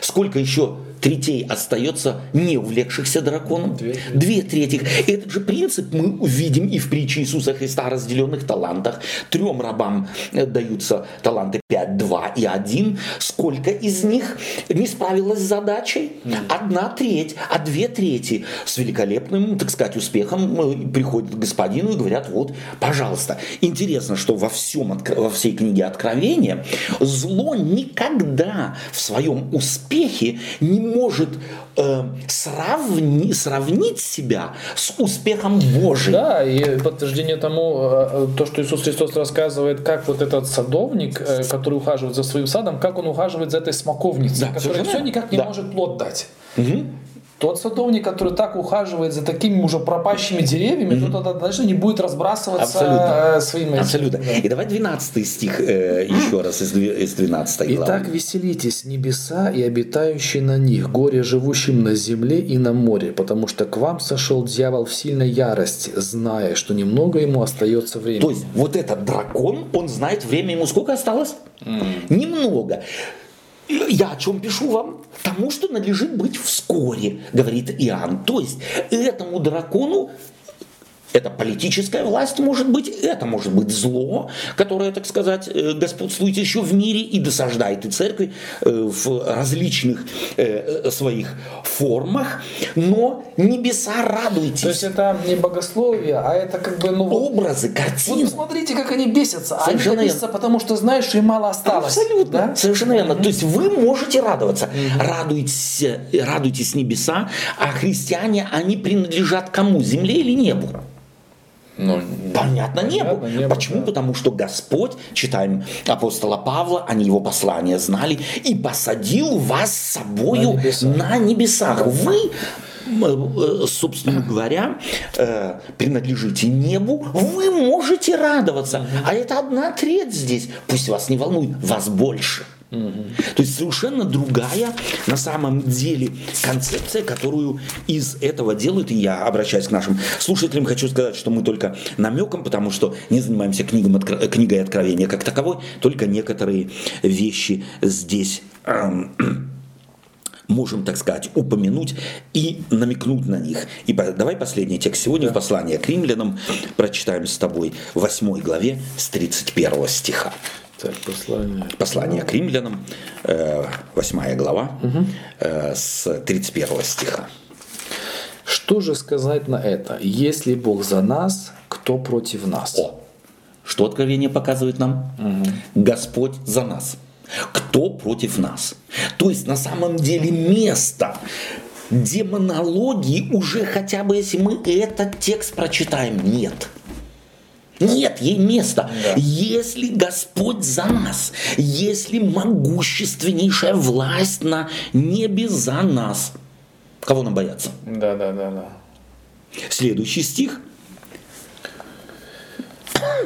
сколько еще третей остается не увлекшихся драконом? Две трети. Две трети. Этот же принцип мы увидим и в притче Иисуса Христа о разделенных талантах. Трем рабам э, даются таланты 5, 2 и 1. Сколько из них не справилась с задачей? Одна треть, а две трети с великолепным, так сказать, успехом э, приходят к господину и говорят, вот, пожалуйста. Интересно, что во, всем, во всей книге Откровения зло никогда в своем успехе не может э, сравни, сравнить себя с успехом Божьим. Да, и подтверждение тому, э, то, что Иисус Христос рассказывает, как вот этот садовник, э, который ухаживает за своим садом, как он ухаживает за этой смоковницей, да, которая все никак не да. может плод дать. Угу. Тот садовник, который так ухаживает за такими уже пропащими деревьями, mm-hmm. то тогда даже не будет разбрасываться Абсолютно. Э, своим Абсолютно. Да. И давай 12 стих э, еще раз из, из 12 главы. Итак, веселитесь небеса и обитающие на них, горе живущим на земле и на море, потому что к вам сошел дьявол в сильной ярости, зная, что немного ему остается времени. То есть вот этот дракон, он знает время ему сколько осталось? Mm. Немного. Я о чем пишу вам? Тому, что надлежит быть вскоре, говорит Иоанн. То есть этому дракону это политическая власть может быть, это может быть зло, которое, так сказать, э, господствует еще в мире и досаждает и церкви э, в различных э, своих формах, но небеса радуйтесь. То есть это не богословие, а это как бы ну, образы, картины. Вот смотрите, как они бесятся. Совершенно они бесятся, потому что знаешь, что им мало осталось. Абсолютно, да? совершенно верно. Mm-hmm. То есть вы можете радоваться. Mm-hmm. Радуйтесь, радуйтесь небеса, а христиане, они принадлежат кому? Земле или небу? Ну, понятно. Понятно, небу Почему? Да. Потому что Господь, читаем апостола Павла, они его послания знали, и посадил вас с собою на небесах. На небесах. Вы э, собственно говоря, э, принадлежите небу, вы можете радоваться. А это одна треть здесь. Пусть вас не волнует, вас больше. Угу. То есть совершенно другая на самом деле концепция, которую из этого делают. И я обращаюсь к нашим слушателям, хочу сказать, что мы только намеком, потому что не занимаемся книгом, книгой откровения как таковой, только некоторые вещи здесь эм, можем, так сказать, упомянуть и намекнуть на них. И давай последний текст сегодня да. в послании к римлянам прочитаем с тобой в 8 главе с 31 стиха. Так, послание. Послание к римлянам, 8 э, глава, угу. с 31 стиха. Что же сказать на это? Если Бог за нас, кто против нас? О, что Откровение показывает нам? Угу. Господь за нас. Кто против нас? То есть на самом деле место демонологии уже хотя бы, если мы этот текст прочитаем, нет. Нет ей места. Да. Если Господь за нас, если могущественнейшая власть на небе за нас, кого нам бояться? Да, да, да, да. Следующий стих.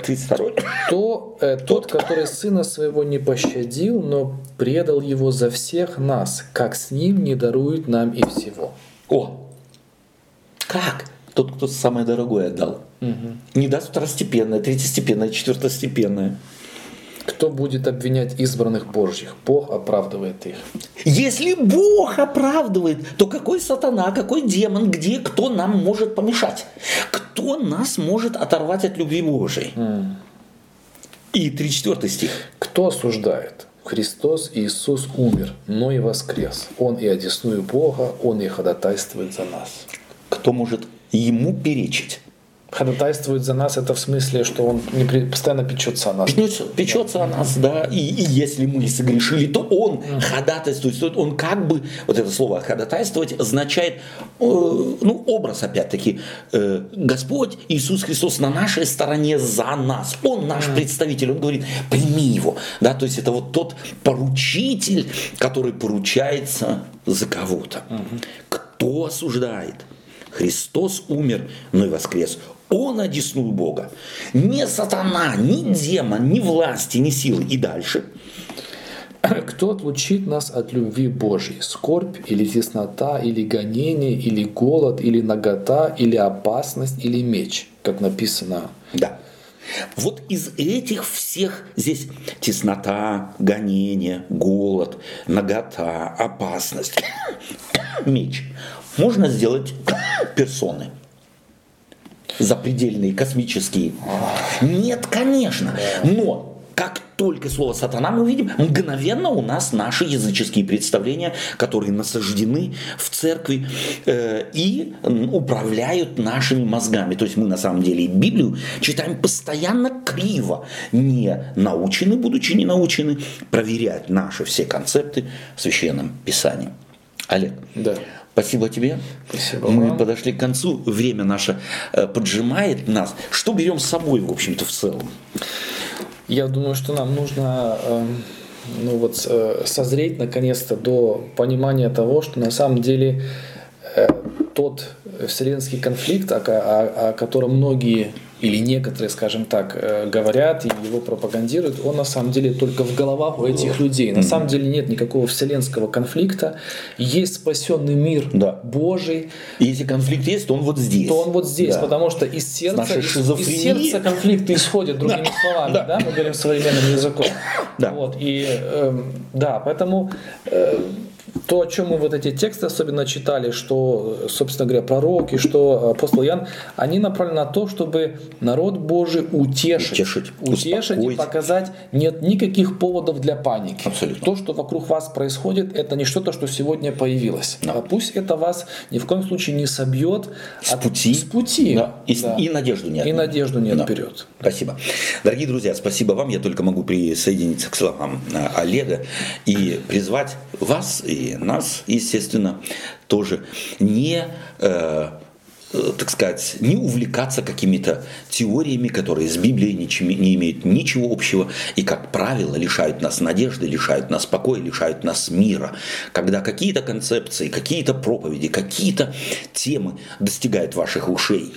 32. То, э, тот, который сына своего не пощадил, но предал его за всех нас, как с ним не дарует нам и всего. О, как? Тот, кто самое дорогое отдал. Угу. Не даст второстепенное, третьестепенное, четвертостепенное. Кто будет обвинять избранных Божьих? Бог оправдывает их. Если Бог оправдывает, то какой сатана, какой демон, где кто нам может помешать? Кто нас может оторвать от любви Божией? Mm. И 34 стих. Кто осуждает? Христос Иисус умер, но и воскрес. Он и одесную Бога, Он и ходатайствует за нас. Кто может ему перечить? Ходатайствует за нас, это в смысле, что он не постоянно печется о нас. Печется, печется да. о нас, да. И, и если мы согрешили, то он mm. ходатайствует. Он как бы, вот это слово ходатайствовать означает, э, ну, образ опять-таки, э, Господь Иисус Христос на нашей стороне за нас. Он наш mm. представитель, он говорит, прими его. Да, то есть это вот тот поручитель, который поручается за кого-то. Mm-hmm. Кто осуждает? Христос умер, но и воскрес. Он одесную Бога. Не сатана, ни демон, ни власти, ни силы. И дальше. Кто отлучит нас от любви Божьей? Скорбь или теснота, или гонение, или голод, или нагота, или опасность, или меч, как написано. Да. Вот из этих всех здесь теснота, гонение, голод, нагота, опасность, меч можно сделать персоны запредельные, космические. Нет, конечно. Но как только слово сатана мы видим, мгновенно у нас наши языческие представления, которые насаждены в церкви э, и управляют нашими мозгами. То есть мы на самом деле Библию читаем постоянно криво, не научены, будучи не научены, проверять наши все концепты в Священном Писании. Олег, Да. Спасибо тебе. Спасибо Мы вам. подошли к концу, время наше э, поджимает нас. Что берем с собой, в общем-то, в целом? Я думаю, что нам нужно эм, ну вот, э, созреть наконец-то до понимания того, что на самом деле э, тот вселенский конфликт, о, о котором многие или некоторые, скажем так, э, говорят и его пропагандируют, он на самом деле только в головах у этих людей. На самом деле нет никакого вселенского конфликта. Есть спасенный мир Да. Божий, И если конфликт есть, то он вот здесь. то он вот здесь, Да. потому что из сердца, из, сердца конфликты исходят, другими словами, Да. да. мы говорим современным языком. Да. Вот, и эм, да, поэтому э, то, о чем мы вот эти тексты особенно читали, что, собственно говоря, пророки, что апостол Ян, они направлены на то, чтобы народ Божий утешить, Утешить, утешить и успокоить. показать, нет никаких поводов для паники. Абсолютно. То, что вокруг вас происходит, это не что-то, что сегодня появилось. Да. А пусть это вас ни в коем случае не собьет С от- пути. С пути. Да. И, Да. и надежду нет. И надежду нет Да. вперед. Спасибо. Дорогие друзья, спасибо вам. Я только могу присоединиться к словам а, Олега и призвать вас и нас, естественно, тоже не э, так сказать, не увлекаться какими-то теориями, которые с Библией ничем- не имеют ничего общего и, как правило, лишают нас надежды, лишают нас покоя, лишают нас мира. Когда какие-то концепции, какие-то проповеди, какие-то темы достигают ваших ушей,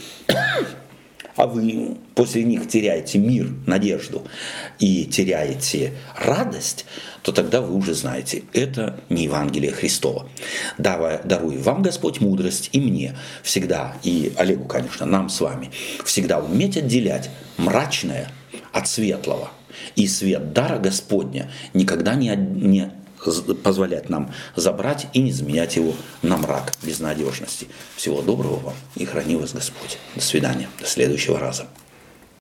а вы после них теряете мир, надежду и теряете радость, то тогда вы уже знаете, это не Евангелие Христова. Давай, даруй вам Господь мудрость и мне всегда, и Олегу, конечно, нам с вами, всегда уметь отделять мрачное от светлого. И свет дара Господня никогда не, не позволять нам забрать и не заменять его на мрак безнадежности. Всего доброго вам и храни вас Господь. До свидания. До следующего раза.